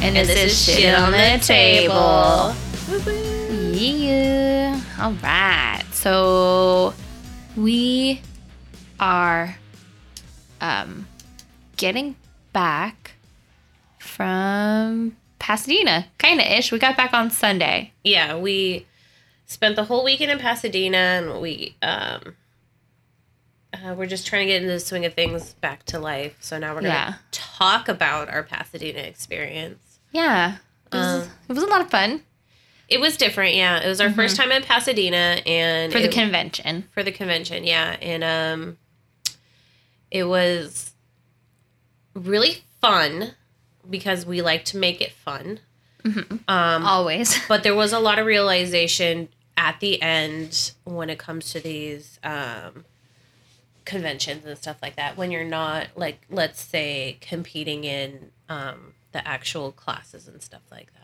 and And this is Shit on the Table. Yeah. All right. So we are um getting back from Pasadena, kind of ish. We got back on Sunday. Yeah, we spent the whole weekend in Pasadena, and we um, uh, we're just trying to get into the swing of things back to life. So now we're gonna Yeah. talk about our Pasadena experience. Yeah. It was, Um, it was a lot of fun It was different, yeah. It was our first time in Pasadena, and for the it- convention. for the convention, yeah, and um, it was really fun because we like to make it fun. Um, Always. but there was a lot of realization at the end when it comes to these um, conventions and stuff like that when you're not like let's say competing in um, the actual classes and stuff like that.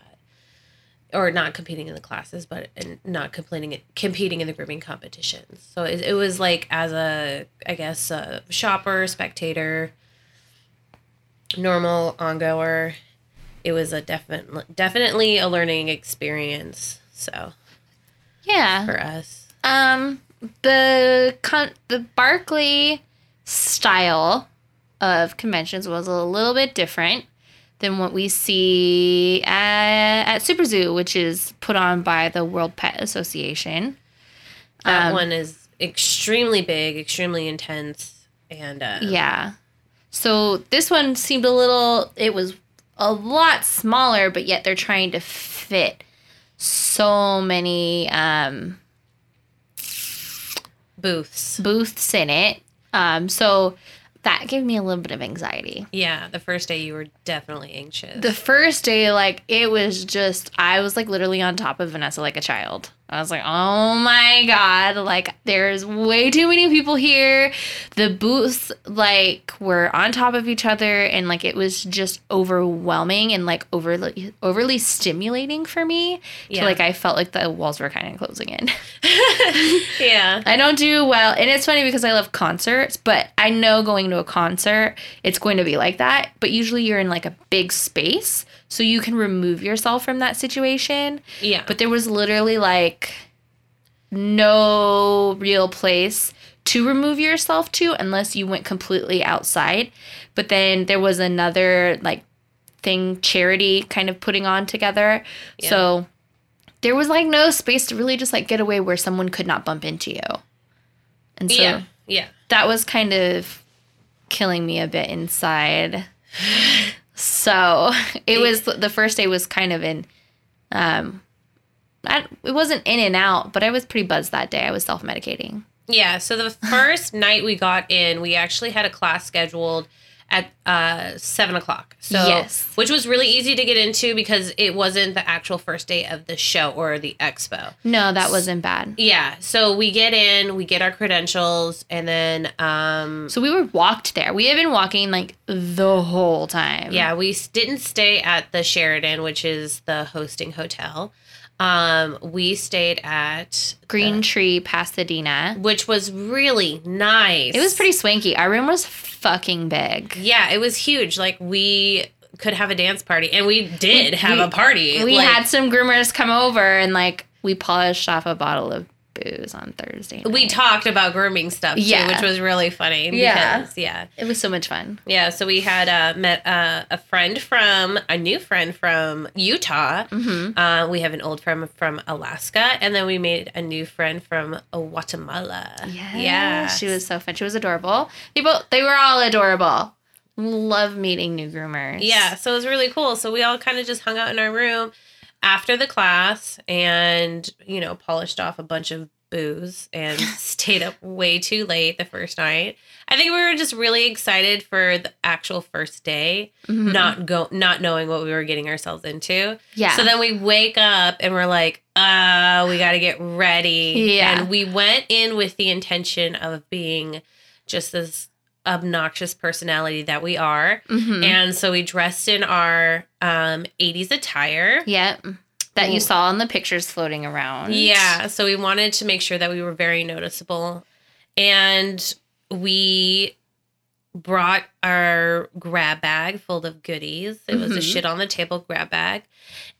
Or not competing in the classes but and not competing competing in the grooming competitions. So it, it was like as a i guess a shopper spectator normal ongoer it was a definite definitely a learning experience so. Yeah. for us. Um, the con- the Barkleigh style of conventions was a little bit different than what we see at, at Super Zoo, which is put on by the World Pet Association. that Um, one is extremely big extremely intense and uh Yeah. So this one seemed a little. It was a lot smaller, but yet they're trying to fit so many um, booths booths in it. Um, so that gave me a little bit of anxiety. yeah the first day you were definitely anxious The first day, like, it was just, I was like literally on top of Vanessa like a child. I was like, oh my God, like, there's way too many people here. The booths, like, were on top of each other, and like, it was just overwhelming and like overly, overly stimulating for me. Yeah. To, like, I felt like the walls were kind of closing in. yeah I don't do well. And it's funny because I love concerts, but I know going to a concert, it's going to be like that. But usually you're in like a big space, so you can remove yourself from that situation. yeah But there was literally like no real place to remove yourself to unless you went completely outside. But then there was another like thing charity kind of putting on together. Yeah. So there was like no space to really just like get away where someone could not bump into you. And so yeah yeah that was kind of killing me a bit inside. So it was the first day was kind of in, um, I, it wasn't in and out, but I was pretty buzzed that day. I was self medicating. Yeah, so the first night we got in, we actually had a class scheduled at uh, seven o'clock. So, Yes. which was really easy to get into because it wasn't the actual first day of the show or the expo. No, that wasn't bad. Yeah, so we get in, we get our credentials, and then um, So we were walked there. We had been walking like the whole time. yeah, we didn't stay at the Sheraton, which is the hosting hotel. Um, we stayed at Green Tree, Pasadena. which was really nice. It was pretty swanky. Our room was fucking big. Yeah, it was huge. Like we could have a dance party, and we did have we- a party. We Like, had some groomers come over and like we polished off a bottle of booze on Thursday. we talked about grooming stuff too, Yeah. which was really funny. Yeah. because, yeah, it was so much fun. yeah. So we had uh, met uh, a friend from a new friend from Utah. Mm-hmm. Uh, we have an old friend from Alaska, and then we made a new friend from Guatemala. Yeah, yeah. she was so fun. She was adorable. They both, they were all adorable. Love meeting new groomers. Yeah, so it was really cool. So we all kind of just hung out in our room after the class and, you know, polished off a bunch of booze and stayed up way too late the first night. I think we were just really excited for the actual first day, Mhm. not go not knowing what we were getting ourselves into. yeah. So then we wake up and we're like, uh, we got to get ready. Yeah. And we went in with the intention of being just this obnoxious personality that we are. Mhm. And so we dressed in our um, 80s attire. Yep. That Ooh. you saw in the pictures floating around. Yeah. So we wanted to make sure that we were very noticeable. And we brought our grab bag full of goodies. It was a Mhm. shit on the table grab bag.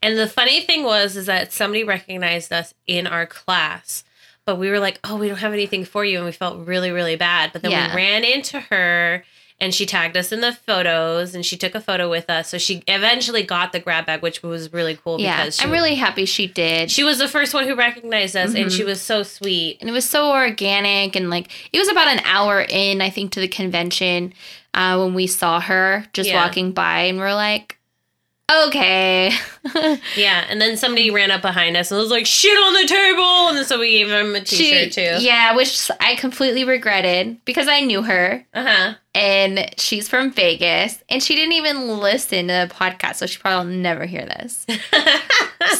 And the funny thing was is that somebody recognized us in our class. But we were like, "Oh, we don't have anything for you." And we felt really really bad. But then Yeah. we ran into her and she tagged us in the photos and she took a photo with us. So she eventually got the grab bag, which was really cool Yeah, because she, I'm really happy she did. she was the first one who recognized us and Mhm. she was so sweet. and it was so organic and like it was about an hour in i think to the convention uh, when we saw her just Yeah. walking by and we're like okay. Yeah, and then somebody ran up behind us and was like, "Shit on the table," and so we gave him a T-shirt too. yeah which i completely regretted because i knew her. Uh huh. and she's from vegas and she didn't even listen to the podcast so she probably will never hear this.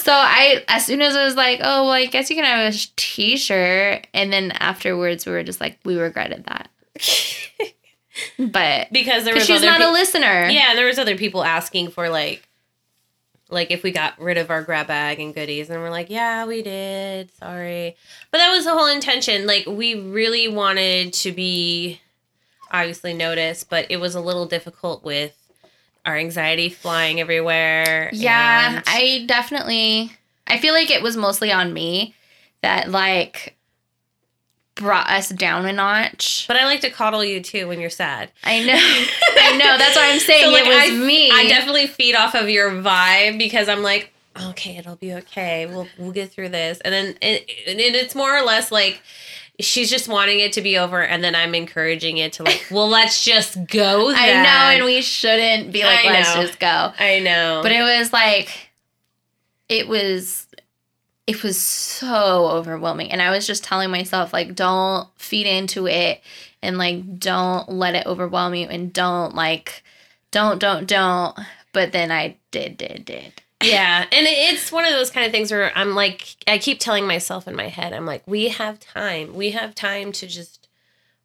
So i as soon as i was like oh well i guess you can have a sh- t-shirt and then afterwards we were just like we regretted that. But because there was she's not pe- a listener. Yeah, and there was other people asking for like, like if we got rid of our grab bag and goodies, and we're like, "Yeah, we did. Sorry," but that was the whole intention. Like we really wanted to be obviously noticed, but it was a little difficult with our anxiety flying everywhere. Yeah, and- I definitely. I feel like it was mostly on me that like brought us down a notch. But I like to coddle you too when you're sad. I know, I know. That's what I'm saying. So, like, it was I, me. I definitely feed off of your vibe because I'm like, okay, it'll be okay. We'll we'll get through this, and then it, and it's more or less like she's just wanting it to be over, and then I'm encouraging it to like, well, let's just go. Then. I know, and we shouldn't be like, let's just go. I know, But it was like, it was, it was so overwhelming, and I was just telling myself like, don't feed into it, and like, don't let it overwhelm you, and don't like, don't, don't, don't. But then I did, did, did. yeah, and it's one of those kind of things where I'm like, I keep telling myself in my head, I'm like, we have time. We have time to just,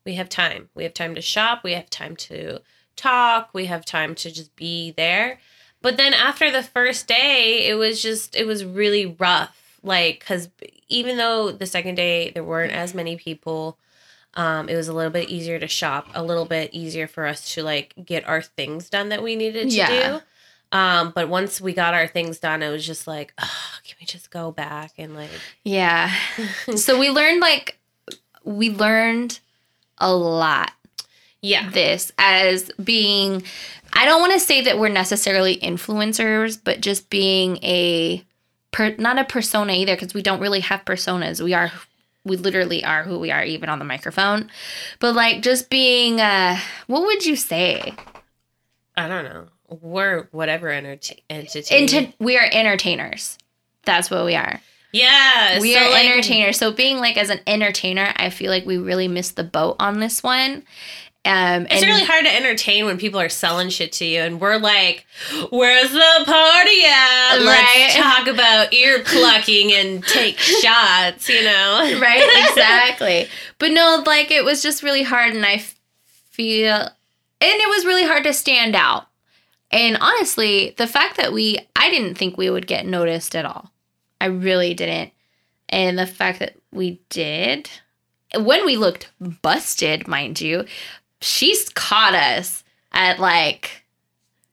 we have time. We have time to shop. We have time to talk. We have time to just be there. But then after the first day, it was just, it was really rough. Like, because even though the second day there weren't as many people, um, it was a little bit easier to shop, a little bit easier for us to like get our things done that we needed to Yeah. do. Um, but once we got our things done, it was just like, oh, can we just go back and like, Yeah. so we learned like, we learned a lot yeah, this as being I don't want to say that we're necessarily influencers, but just being a per, not a persona either because we don't really have personas. We are we literally are who we are even on the microphone. But like just being uh what would you say? I don't know. We're whatever enter- entity. We are entertainers. That's what we are. yeah, We so, are like, entertainers. So being like as an entertainer, I feel like we really missed the boat on this one. Um, It's really hard to entertain when people are selling shit to you, and we're like, "Where's the party at? Let's Right. talk about ear plucking and take shots." You know, right exactly but no like it was just really hard and I feel and it was really hard to stand out and honestly the fact that we i didn't think we would get noticed at all i really didn't and the fact that we did when we looked busted mind you she's caught us at like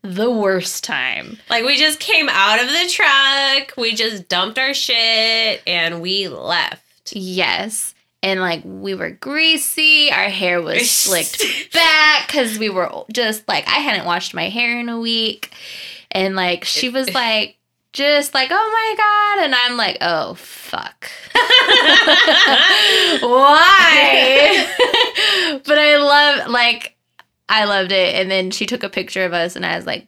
the worst time like we just came out of the truck, we just dumped our shit, and we left. Yes. And like we were greasy, our hair was slicked back because we were just like, I hadn't washed my hair in a week. And like she was like, just like, oh my God. And I'm like, oh fuck. Why? but I love, like, I loved it. And then she took a picture of us and I was like,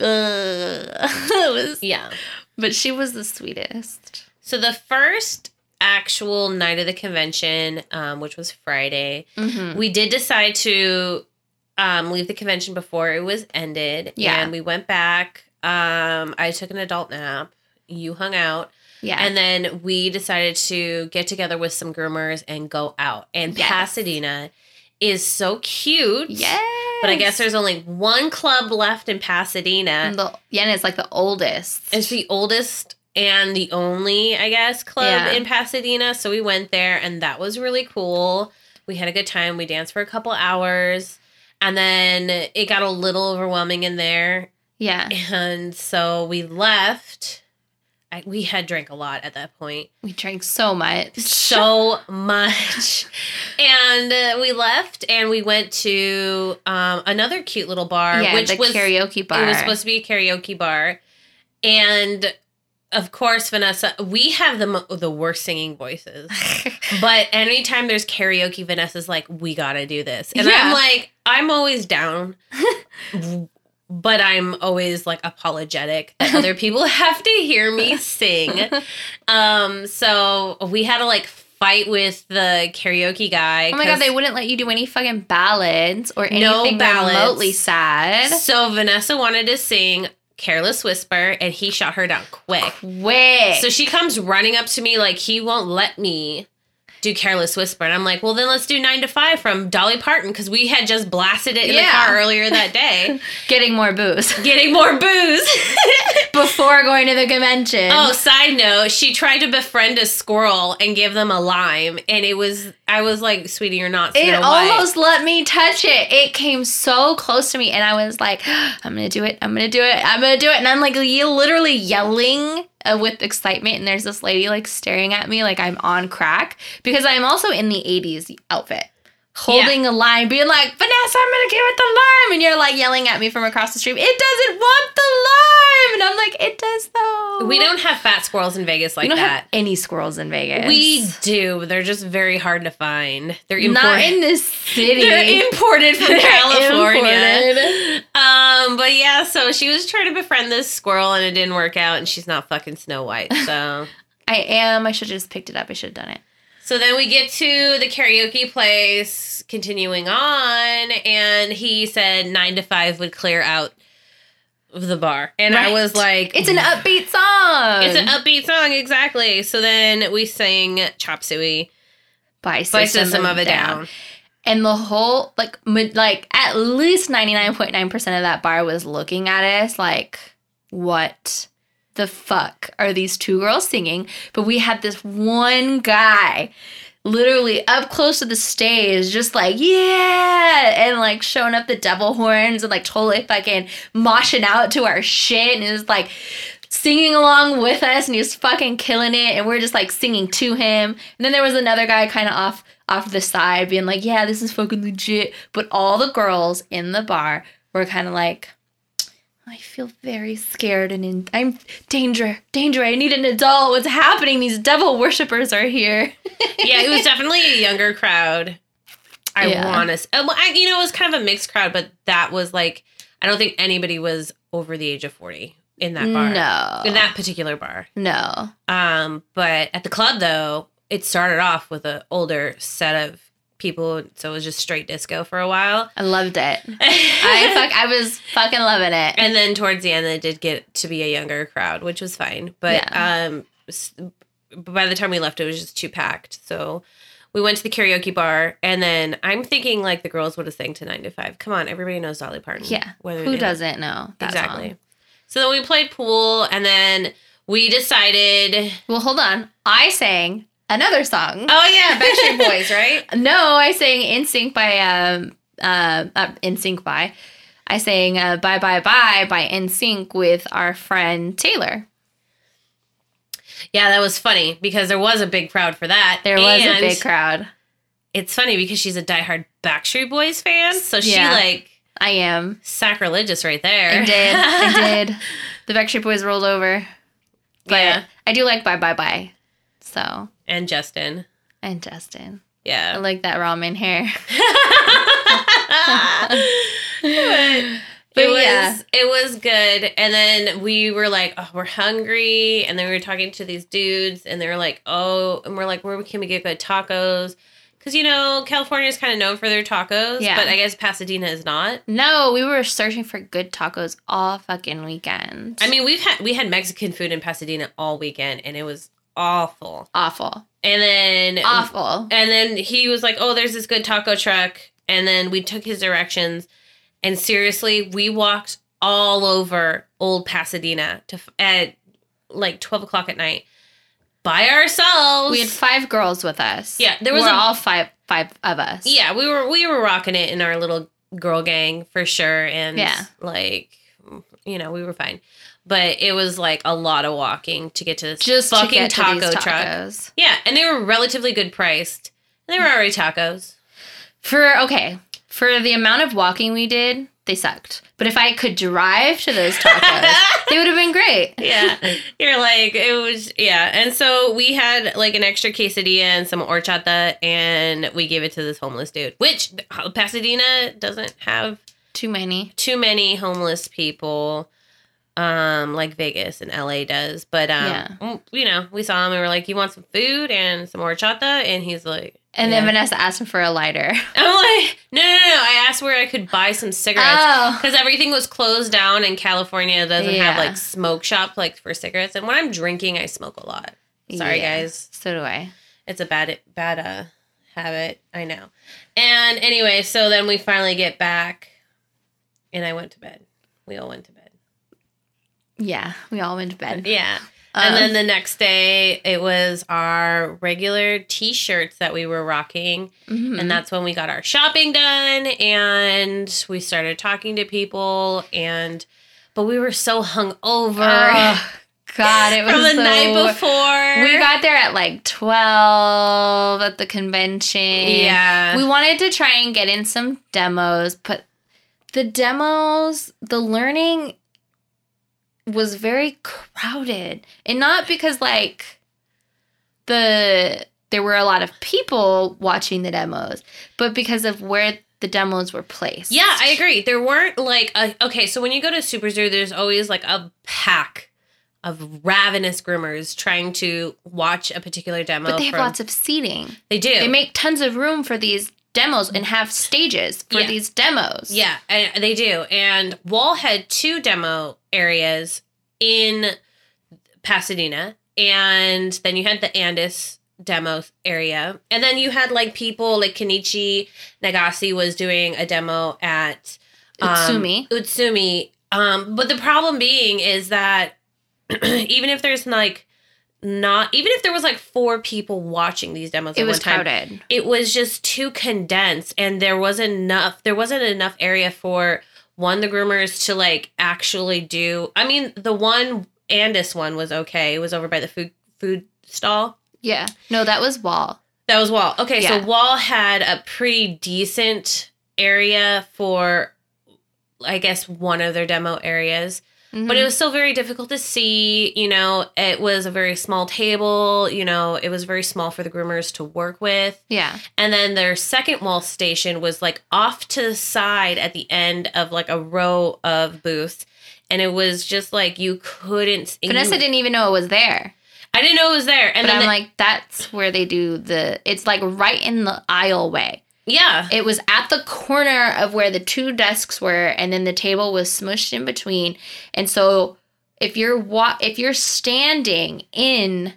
Ugh. it was, yeah. but she was the sweetest. So the first actual night of the convention, um, which was Friday, Mhm. we did decide to um, leave the convention before it was ended. Yeah. And we went back. Um, I took an adult nap. You hung out. Yeah. And then we decided to get together with some groomers and go out. And Yes. Pasadena is so cute. Yeah. But I guess there's only one club left in Pasadena. And the, yeah, and it's like the oldest. It's the oldest and the only, I guess, club Yeah. in Pasadena. So we went there and that was really cool. We had a good time. We danced for a couple hours. and then it got a little overwhelming in there, Yeah. and so we left. I, we had drank a lot at that point. We drank so much. so much. And uh, we left and we went to um, another cute little bar, yeah, which was karaoke bar. it was supposed to be a karaoke bar. And of course, Vanessa, we have the mo- the worst singing voices. But anytime there's karaoke, Vanessa's like, "We got to do this." And Yeah. I'm like, I'm always down. but I'm always like apologetic that other people have to hear me sing. Um, so we had to like fight with the karaoke guy. oh my god, they wouldn't let you do any fucking ballads or No anything ballads. remotely sad. So Vanessa wanted to sing Careless Whisper, and he shot her down quick. Quick. So she comes running up to me like he won't let me do Careless Whisper. And I'm like, well, then let's do Nine to Five from Dolly Parton because we had just blasted it in Yeah. the car earlier that day, Getting more booze getting more booze. before going to the convention. oh, side note, she tried to befriend a squirrel and give them a lime. And it was, I was like, sweetie, you're not Snow It White. almost let me touch it. It came so close to me, and I was like, "I'm gonna do it. I'm gonna do it. I'm gonna do it." And I'm like, literally yelling uh, with excitement. And there's this lady like staring at me like I'm on crack because I'm also in the '80s outfit, holding a line, being like, "Vanessa, I'm gonna give it the lime," and you're like yelling at me from across the street. It doesn't want the lime, and I'm like, "It does though." We don't have fat squirrels in Vegas like we don't that. have any squirrels in Vegas. We do. They're just very hard to find. They're imported. not in this city. They're imported from They're California. imported. Um, but yeah, so she was trying to befriend this squirrel and it didn't work out, and she's not fucking Snow White. So, I am. I should have just picked it up. I should have done it. So then we get to the karaoke place, continuing on, and he said nine to five would clear out of the bar, and I was like, It's an upbeat song. it's an upbeat song, exactly. So then we sang Chop Suey by by System, System of a Down. And the whole like like at least ninety nine point nine percent of that bar was looking at us like, what the fuck are these two girls singing? But we had this one guy. Literally up close to the stage, just like, yeah, and like showing up the devil horns and like totally fucking moshing out to our shit. And it was like, singing along with us and he was fucking killing it and we're just like singing to him and then there was another guy kind of off off the side being like yeah this is fucking legit but all the girls in the bar were kind of like I feel very scared and in I'm danger, danger. I need an adult. What's happening? These devil worshippers are here. yeah, it was definitely a younger crowd. I Yeah. want to. Well, I, you know, it was kind of a mixed crowd, but that was like, I don't think anybody was over the age of forty in that bar. No. in that particular bar. No. Um, but at the club though, it started off with an older set of people, so it was just straight disco for a while. I loved it. I fuck I was fucking loving it. and then towards the end, it did get to be a younger crowd, which was fine. But um, by the time we left, it was just too packed. So we went to the karaoke bar, and then I'm thinking like the girls would have sang to Nine to Five. Come on, everybody knows Dolly Parton. yeah. whether Who doesn't know that exactly. song? So then we played pool, and then we decided. Well, hold on. I sang another song. Oh yeah, Backstreet Boys, right? No, I sang "NSYNC" by um uh, uh "NSYNC" by. I sang uh, "Bye Bye Bye" by "NSYNC" with our friend Taylor. Yeah, that was funny because there was a big crowd for that. There was a big crowd. It's funny because she's a diehard Backstreet Boys fan, so she Yeah. like I am. sacrilegious right there. I did. I did. The Backstreet Boys rolled over, but yeah, I do like "Bye Bye Bye." So and Justin. and Justin, Yeah. I like that ramen hair. but But it was yeah. it was good and then we were like oh we're hungry and then we were talking to these dudes and they were like oh and we're like where can we get good tacos because you know california is kind of known for their tacos Yeah. but i guess pasadena is not No, we were searching for good tacos all fucking weekend. i mean we've had we had mexican food in pasadena all weekend and it was awful awful, and then awful. And then he was like, "Oh, there's this good taco truck." And then we took his directions, and seriously, we walked all over Old Pasadena to at like twelve o'clock at night by ourselves. We had five girls with us. Yeah, there was We're a- all five five of us. yeah, we were we were rocking it in our little girl gang for sure, and Yeah. like you know we were fine, but it was like a lot of walking to get to this Just fucking taco truck. Yeah, and they were relatively good priced. They were already tacos. For okay, for the amount of walking we did, they sucked. But if I could drive to those tacos, they would have been great. yeah. You're like, it was, yeah. And so we had like an extra quesadilla and some horchata, and we gave it to this homeless dude, which Pasadena doesn't have Too many. too many homeless people um like Vegas and LA does. But um Yeah. you know, we saw him and we were like, You want some food and some horchata? And he's like And yeah. then Vanessa asked him for a lighter. I'm like, no, no, no. I asked where I could buy some cigarettes. Oh. Because everything was closed down and California doesn't have like smoke shop like for cigarettes. And when I'm drinking, I smoke a lot. Sorry, Yeah. guys. So do I. It's a bad bad uh, habit. I know. And anyway, so then we finally get back, and I went to bed. We all went to bed. Yeah, we all went to bed. Yeah. And Um, then the next day, it was our regular T-shirts that we were rocking, Mhm. and that's when we got our shopping done, and we started talking to people, and but we were so hung over Oh, God, it was from the so- night before. We got there at like 12 at the convention. yeah, We wanted to try and get in some demos, but the demos, the learning was very crowded. And not because like the there were a lot of people watching the demos, but because of where the demos were placed. Yeah, I agree. There weren't like a okay. So when you go to Super Zoo, there's always like a pack of ravenous groomers trying to watch a particular demo. But they have from- lots of seating. They do. They make tons of room for these demos and have stages for Yeah. these demos. yeah, and they do. And Wahl had two demo areas in Pasadena, and then you had the Andis demo area, and then you had like people like Kenichi Nagase was doing a demo at um, Utsumi. Utsumi. Um, but the problem being is that even if there's like not even if there was like four people watching these demos It at was one time, crowded. it was just too condensed and there wasn't enough there wasn't enough area for one the groomers to like actually do I mean the one Andis one was okay. It was over by the food food stall. Yeah. No, that was Wahl. That was Wahl. Okay, Yeah. so Wahl had a pretty decent area for I guess one of their demo areas. But it was still very difficult to see. You know, it was a very small table. You know, it was very small for the groomers to work with. yeah. And then their second Wahl station was like off to the side at the end of like a row of booths. And it was just like you couldn't. Vanessa you- didn't even know it was there. I didn't know it was there. And But then I'm the- like, that's where they do the. It's like right in the aisleway. Yeah, It was at the corner of where the two desks were, and then the table was smushed in between. And so, if you're wa- if you're standing in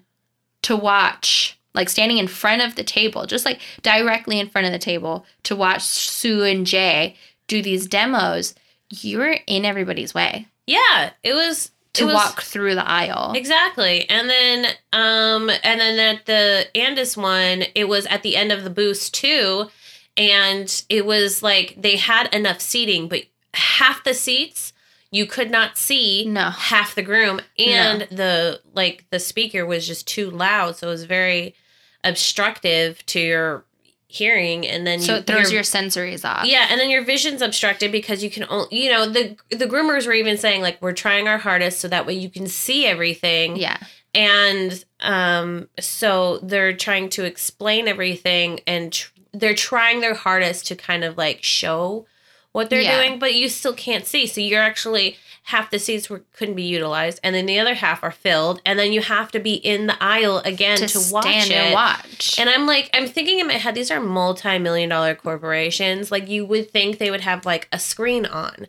to watch, like standing in front of the table, just like directly in front of the table to watch Sue and Jay do these demos, you're in everybody's way yeah. It was to it was, walk through the aisle. Exactly. And then um and then at the Andis one, it was at the end of the booth too. And it was like they had enough seating, but half the seats you could not see No. half the groom and the like the speaker was just too loud so it was very obstructive to your hearing and then So you, it throws your your sensories off. yeah, and then your vision's obstructed because you can only, you know, the the groomers were even saying like we're trying our hardest so that way you can see everything. Yeah. And um so they're trying to explain everything and tr- they're trying their hardest to kind of like show what they're Yeah. doing, but you still can't see. So you're actually half the seats were couldn't be utilized and then the other half are filled and then you have to be in the aisle again To, to, watch stand it. and watch. And I'm like, I'm thinking in my head, these are multi-million dollar corporations. Like you would think they would have like a screen on,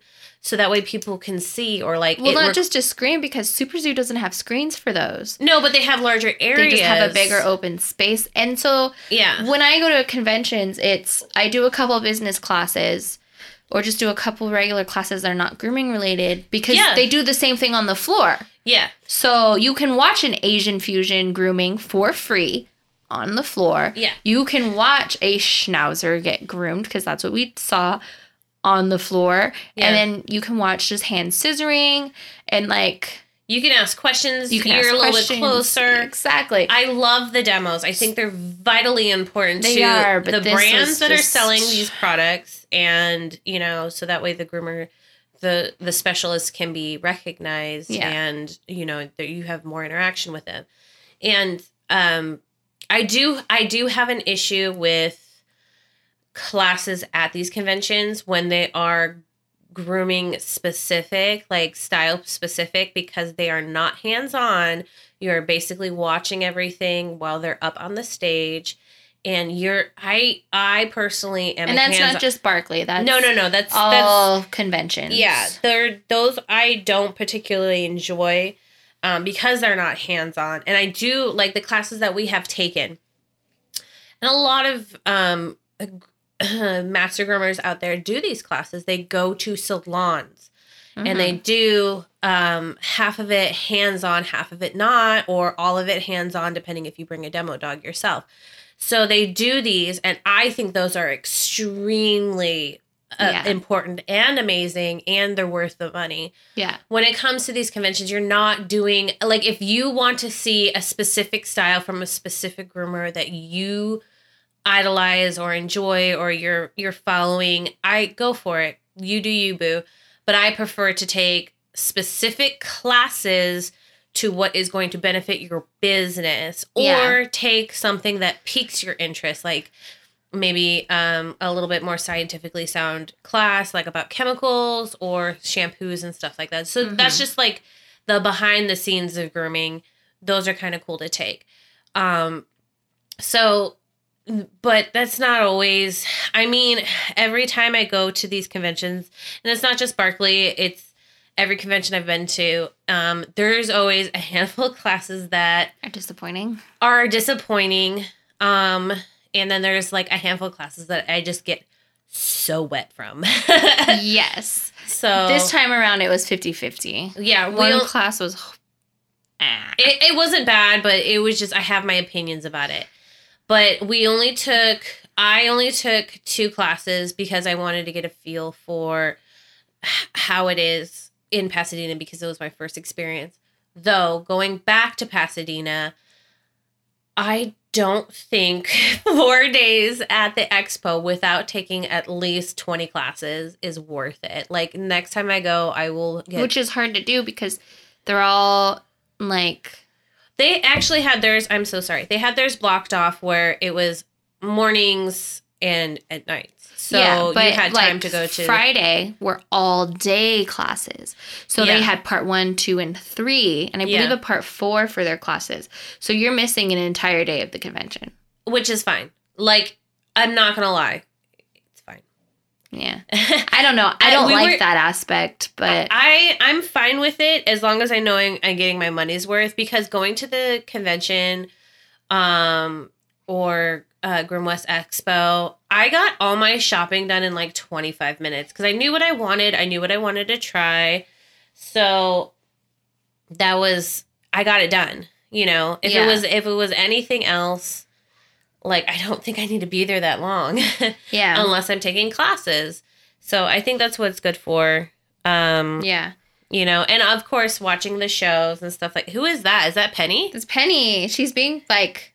so that way people can see or like. Well, not just a screen because Super Zoo doesn't have screens for those. no, but they have larger areas. They just have a bigger open space. And so Yeah. when I go to conventions, it's I do a couple business classes or just do a couple regular classes that are not grooming related because Yeah. they do the same thing on the floor. Yeah. So you can watch an Asian fusion grooming for free on the floor. Yeah. You can watch a schnauzer get groomed because that's what we saw on the floor Yeah. and then you can watch just hand scissoring and like You can ask questions. you can You're a little questions. bit closer. Exactly. I love the demos. I think they're vitally important They to are, but the brands that are selling these products, and you know, so that way the groomer, the the specialist can be recognized, Yeah. and you know that you have more interaction with them. And um, I do I do have an issue with classes at these conventions when they are grooming specific, like style specific, because they are not hands on. You're basically watching everything while they're up on the stage. And you're I I personally am and that's not just Barkleigh. That's no no no that's that's all conventions. yeah they're those I don't particularly enjoy um, because they're not hands on and I do like the classes that we have taken and a lot of um, master groomers out there do these classes they go to salons and they do um, half of it hands on, half of it not, or all of it hands on, depending if you bring a demo dog yourself. So they do these, and I think those are extremely uh, Yeah. important and amazing, and they're worth the money. yeah When it comes to these conventions, you're not doing like if you want to see a specific style from a specific groomer that you idolize or enjoy or you're you're following, I go for it. You do you, boo. But I prefer to take specific classes to what is going to benefit your business or Yeah. take something that piques your interest like maybe um, a little bit more scientifically sound class like about chemicals or shampoos and stuff like that. So that's just like the behind the scenes of grooming. Those are kind of cool to take. Um so but that's not always i mean every time i go to these conventions and it's not just barkleigh it's every convention i've been to um, there's always a handful of classes that are disappointing. are disappointing um, and then there's like a handful of classes that i just get so wet from yes. so This time around it was 50-50. yeah One don't- class was ah. it, it wasn't bad but it was just i have my opinions about it but we only took i only took two classes because i wanted to get a feel for how it is in pasadena because it was my first experience. Though going back to pasadena i don't think four days at the expo without taking at least 20 classes is worth it. Like next time i go i will get which is hard to do because they're all like They actually had theirs. I'm so sorry. They had theirs blocked off where it was mornings and at nights. So you had time to go to. Friday were all day classes. So Yeah. they had part one, two, and three, and I believe Yeah. a part four for their classes. So you're missing an entire day of the convention. which is fine. Like I'm not gonna lie. Yeah. I don't know. I I- don't we like were- that aspect, but I I'm fine with it as long as I know I'm I'm getting my money's worth because going to the convention, um, or uh, Groom West Expo, I got all my shopping done in like 25 minutes because I knew what I wanted. I knew what I wanted to try, so that was I got it done. You know, if Yeah. it was if it was anything else, like I don't think I need to be there that long. yeah. unless I'm taking classes. So I think that's what it's good for. Um, yeah. you know, and of course watching the shows and stuff like who is that? Is that Penny? It's Penny. She's being like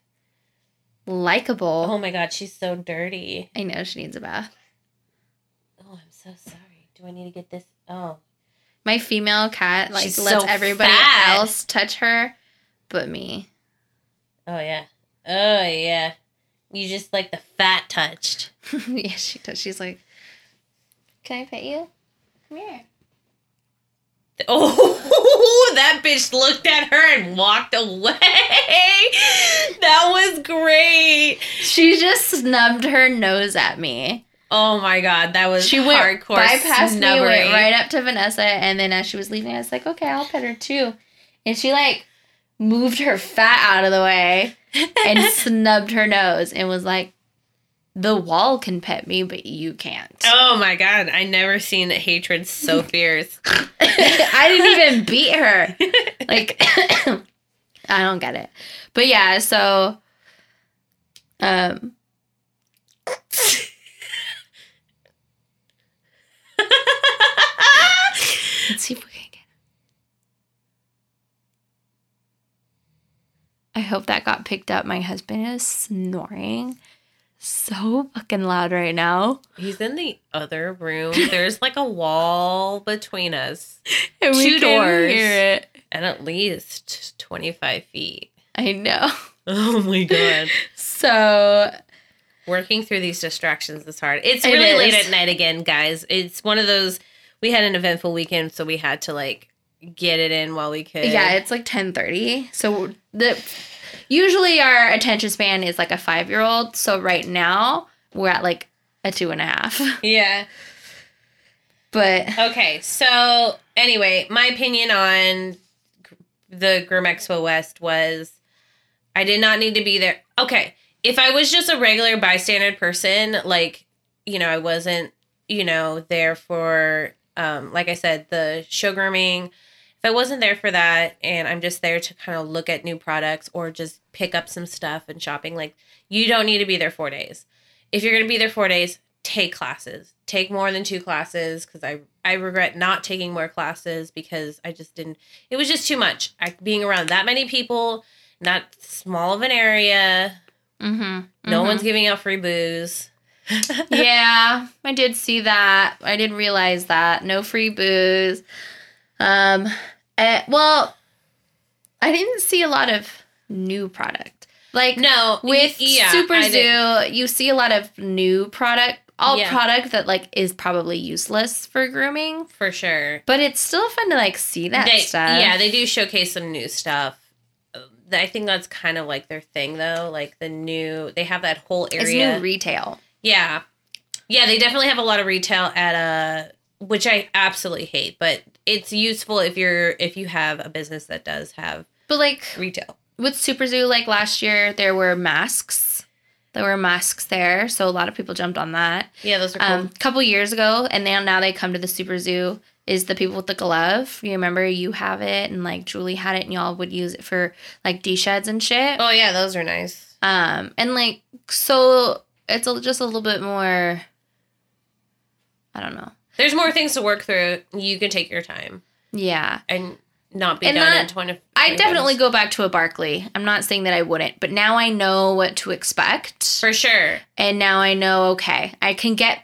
likable. Oh my god, she's so dirty. I know she needs a bath. Oh, I'm so sorry. Do I need to get this? Oh. My female cat like She's lets so everybody fat. else touch her but me. Oh yeah. Oh yeah. You just like the fat touched. yeah, she does. She's like, Can I pet you? Come here. Oh, that bitch looked at her and walked away. that was great. She just snubbed her nose at me. Oh my god, that was She went hardcore bypassed me, snubbery. went right up to Vanessa, and then as she was leaving, I was like, okay, I'll pet her too. And she like moved her fat out of the way and snubbed her nose and was like, the wall can pet me, but you can't. Oh my god, I never seen hatred so fierce. I didn't even beat her. Like I don't get it. But yeah, so um Let's see if we I hope that got picked up. My husband is snoring so fucking loud right now. He's in the other room. There's like a wall between us And Two can doors. hear it. and at least 25 feet. I know. Oh my god. So Working through these distractions is hard. It's It really late at night again, guys. It's one of those we had an eventful weekend, so we had to like get it in while we could. yeah, it's like ten thirty. So the usually our attention span is like a five year old. So right now we're at like a two and a half. Yeah. But Okay, so anyway, my opinion on the Groom Expo West was I did not need to be there. Okay, if I was just a regular bystander person, like, you know, I wasn't, you know, there for, um, like I said, the show grooming. If I wasn't there for that and I'm just there to kind of look at new products or just pick up some stuff and shopping, like, you don't need to be there four days. If you're going to be there four days, take classes take more than two classes because I, I regret not taking more classes because i just didn't it was just too much I, being around that many people not small of an area mhm, no mhm. one's giving out free booze yeah, I did see that. I didn't realize that no free booze. Um, eh, well, I didn't see a lot of new product. Like no with yeah, Super I didn't- Zoo, you see a lot of new product, all Yeah. product that like is probably useless for grooming, for sure but it's still fun to like see that they, stuff. yeah they do showcase some new stuff i think that's kind of like their thing though like the new they have that whole area it's new retail. Yeah. Yeah, they definitely have a lot of retail at a which I absolutely hate, but it's useful if you're if you have a business that does have But like retail. with Super Zoo, like last year, there were masks. There were masks there, so a lot of people jumped on that. Yeah, those are cool. Um, a couple years ago, and then now they come to the Super Zoo. Is the people with the glove? You remember you have it, and like Julie had it, and y'all would use it for like D sheds and shit. oh yeah, those are nice. Um, and like so, it's a, just a little bit more. I don't know. There's more things to work through. You can take your time Yeah, and not be And done in 20 I 20 definitely minutes. go back to a Barkleigh. I'm not saying that I wouldn't, but now I know what to expect. for sure. And now I know, okay, I can get,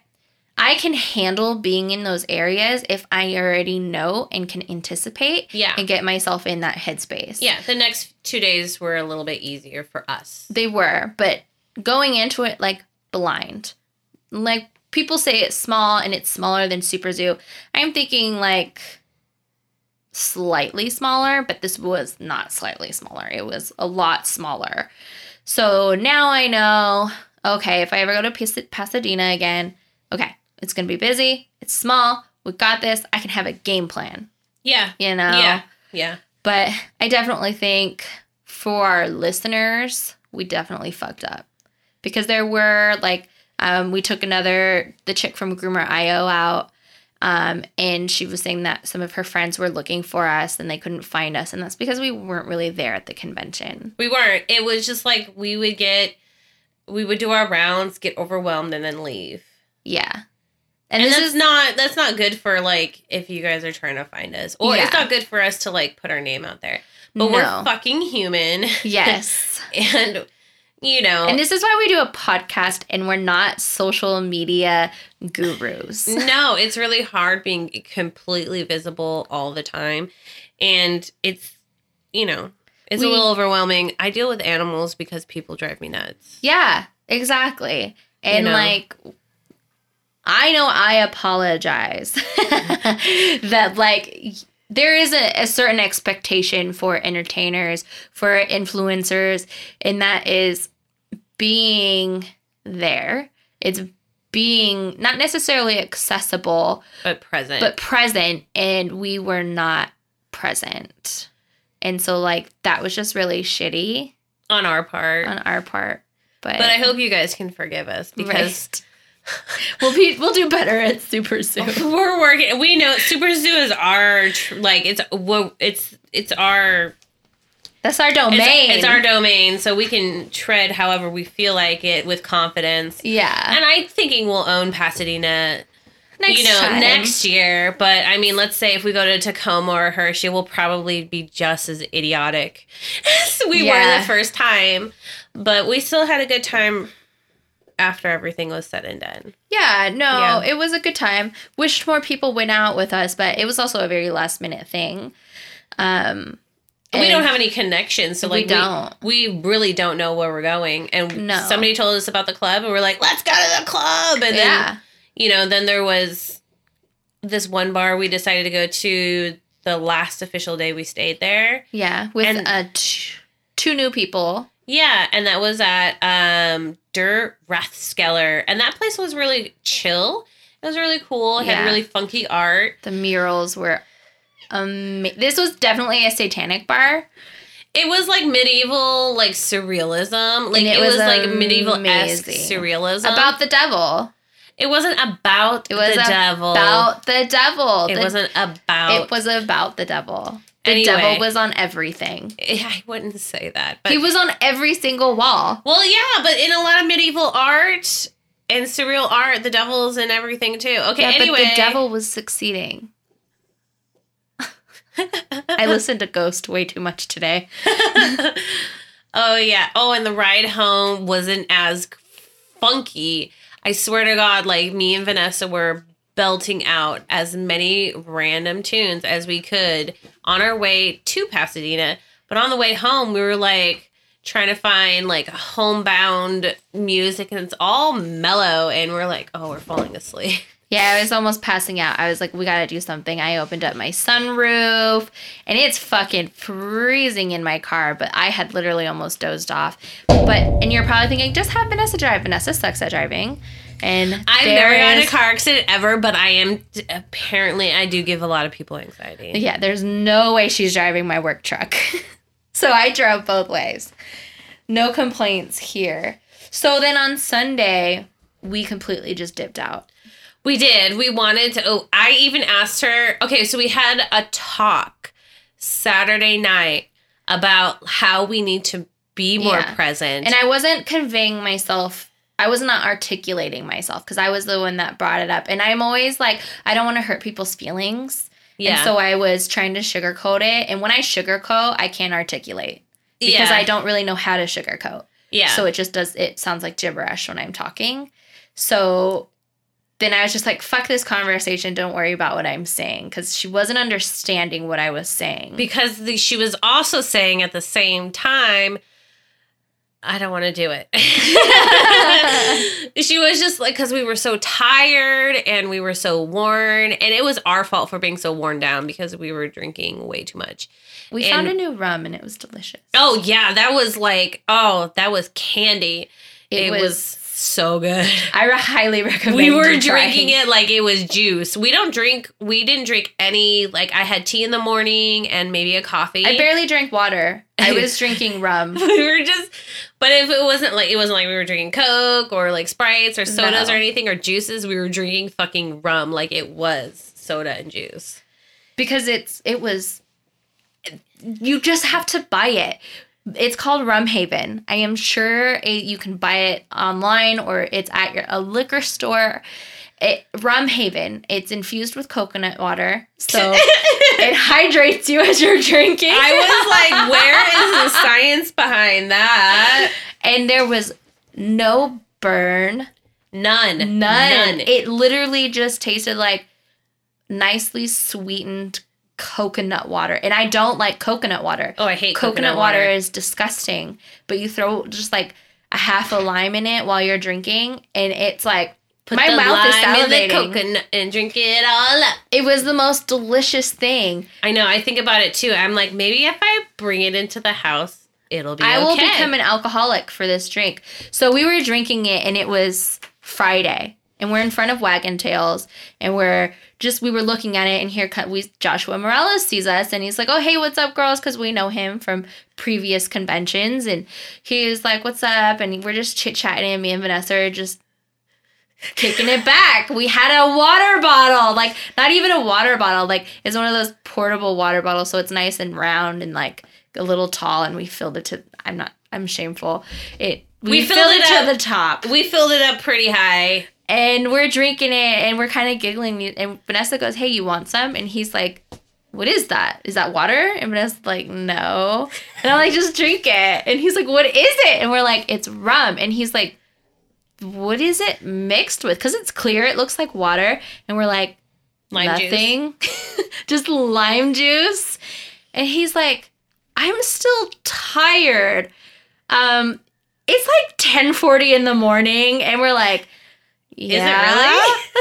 I can handle being in those areas if I already know and can anticipate Yeah. and get myself in that headspace. Yeah, the next 2 days were a little bit easier for us. They were, but going into it like blind, like people say it's small and it's smaller than Super Zoo. I'm thinking like slightly smaller, but this was not slightly smaller. It was a lot smaller. So now I know, okay, if I ever go to Pas- Pasadena again, okay, it's going to be busy. It's small. We got this. I can have a game plan, Yeah. you know? Yeah. Yeah. But I definitely think for our listeners, we definitely fucked up because there were like um, we took another the chick from Groomer IO out, um, and she was saying that some of her friends were looking for us and they couldn't find us, and that's because we weren't really there at the convention. We weren't. It was just like we would get we would do our rounds, get overwhelmed and then leave. Yeah, And, and, this is not that's not good for like if you guys are trying to find us, or it's not good for us to like put our name out there. But No. we're fucking human, yes. and you know, And this is why we do a podcast and we're not social media gurus. no, it's really hard being completely visible all the time, and it's you know it's We- a little overwhelming. I deal with animals because people drive me nuts. Yeah, exactly. And know? like I know I apologize that like there is a, a certain expectation for entertainers, for influencers, and that is being there. It's being not necessarily accessible, But present, but present, and we were not present. And so like that was just really shitty on our part. on our part. But, but I hope you guys can forgive us because Right. we'll be we'll do better at Super Zoo. we're working. We know Super Zoo is our like it's well, it's it's our That's our domain. it's our domain, so we can tread however we feel like it with confidence. yeah. And I'm thinking we'll own Pasadena Next you know, time. next year. But I mean, let's say if we go to Tacoma or Hershey, we'll probably be just as idiotic as we were the first time. But we still had a good time after everything was said and done. Yeah, no, Yeah. it was a good time. Wished more people went out with us, but it was also a very last minute thing. Um, we don't have any connections, so like We don't. We, really don't know where we're going. And No. somebody told us about the club, and we're like, "Let's go to the club." And then you know, then there was this one bar we decided to go to the last official day we stayed there. yeah, with and- uh, t- two new people. Yeah, and that was at um Der Rathskeller. And that place was really chill. It was really cool. It Yeah. had really funky art. The murals were. Um, this was definitely a satanic bar. It was like medieval, like surrealism. Like it, it was, was like medieval esque surrealism. about the devil. it wasn't about It was the devil. about the devil. it The- wasn't about It was about the devil. The Anyway. devil was on everything. I wouldn't say that. But he was on every single wall. Well, yeah, but in a lot of medieval art and surreal art, the devil's in everything too. Okay, Yeah, anyway. but the devil was succeeding. I listened to Ghost way too much today. oh yeah. Oh, and the ride home wasn't as funky. I swear to God, like me and Vanessa were belting out as many random tunes as we could on our way to Pasadena. But on the way home, we were like trying to find like homebound music and it's all mellow and we're like, oh, we're falling asleep. Yeah, I was almost passing out. I was like, we gotta do something. I opened up my sunroof and it's fucking freezing in my car, but I had literally almost dozed off. But, and you're probably thinking, just have Vanessa drive. Vanessa sucks at driving. And I've never gotten a car accident ever, but I am apparently I do give a lot of people anxiety. Yeah, there's no way she's driving my work truck. so I drove both ways. No complaints here. So then on Sunday, we completely just dipped out. We did. We wanted to. Oh, I even asked her. Okay, so we had a talk Saturday night about how we need to be more Yeah. present. And I wasn't conveying myself. I was not articulating myself because I was the one that brought it up. And I'm always like, I don't want to hurt people's feelings. yeah, And so I was trying to sugarcoat it. And when I sugarcoat, I can't articulate because yeah. I don't really know how to sugarcoat. Yeah. So it just does, it sounds like gibberish when I'm talking. So then I was just like, fuck this conversation. Don't worry about what I'm saying. Because she wasn't understanding what I was saying. because the, she was also saying at the same time, I don't want to do it. she was just like, because we were so tired and we were so worn, and it was our fault for being so worn down because we were drinking way too much. we and- found a new rum and it was delicious. Oh yeah, that was like oh, that was candy. It It, was- was, so good. I highly recommend We were drinking it like it was juice. We don't drink. We didn't drink any. Like I had tea in the morning and maybe a coffee. I barely drank water. I was drinking rum. we were just. But if it wasn't like it wasn't like we were drinking Coke or like sprites or sodas No. or anything or juices, we were drinking fucking rum like it was soda and juice. because it's it was you just have to buy it. It's called Rum Haven. I am sure you can buy it online or it's at your a liquor store. It, Rum Haven. It's infused with coconut water, so it hydrates you as you're drinking. I was like, where is the science behind that? and there was no burn, None. none. None. It literally just tasted like nicely sweetened coconut water, and I don't like coconut water. oh, I hate coconut, water. is disgusting, but you throw just like a half a lime in it while you're drinking, and it's like Put my the mouth is lime in the salivating. coconut and drink it all up. It was the most delicious thing. I know. I think about it too. I'm like, maybe if I bring it into the house, it'll be. I will become an alcoholic for this drink. So we were drinking it, and it was Friday, and we're in front of Wag'n Tails, and we're just we were looking at it, and here we Joshua Morales sees us, and he's like, "Oh hey, what's up, girls?" Because we know him from previous conventions, and he's like, "What's up?" And we're just chit chatting, and me and Vanessa are just kicking it back. We had a water bottle, like not even a water bottle, like it's one of those portable water bottles, so it's nice and round and like a little tall, and we filled it to. I'm not. I'm shameful. It. We, We filled, filled it, it to up. the top, We filled it up pretty high. And we're drinking it and we're kind of giggling. And Vanessa goes, Hey, you want some? And he's like, What is that? Is that water? And Vanessa's like, No. And I'm like, Just drink it. And he's like, What is it? And we're like, It's rum. And he's like, What is it mixed with? Because it's clear, it looks like water. And we're like, Lime juice. Nothing. Just lime juice. And he's like, I'm still tired. Um, it's like 1040 in the morning, and we're like, yeah. really?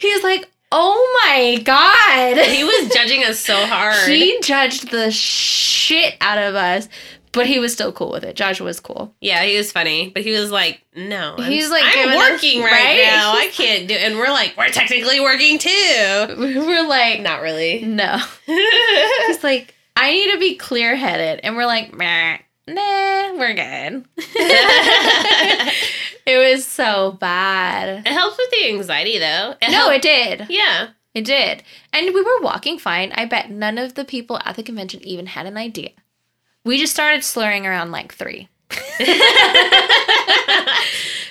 He's like, oh my God. He was judging us so hard. He judged the shit out of us, but he was still cool with it. Josh was cool. yeah, he was funny, but he was like, "No, I'm, He's, like, I'm giving us- working right, right? now. I can't do." And we're like, "We're technically working too." We're like, Not really. no. He's like, I need to be clear headed. And we're like, Meh, nah, we're good. it was so bad. It helps with the anxiety, though. It No, help- it did. yeah. It did. And we were walking fine. I bet none of the people at the convention even had an idea. We just started slurring around like three.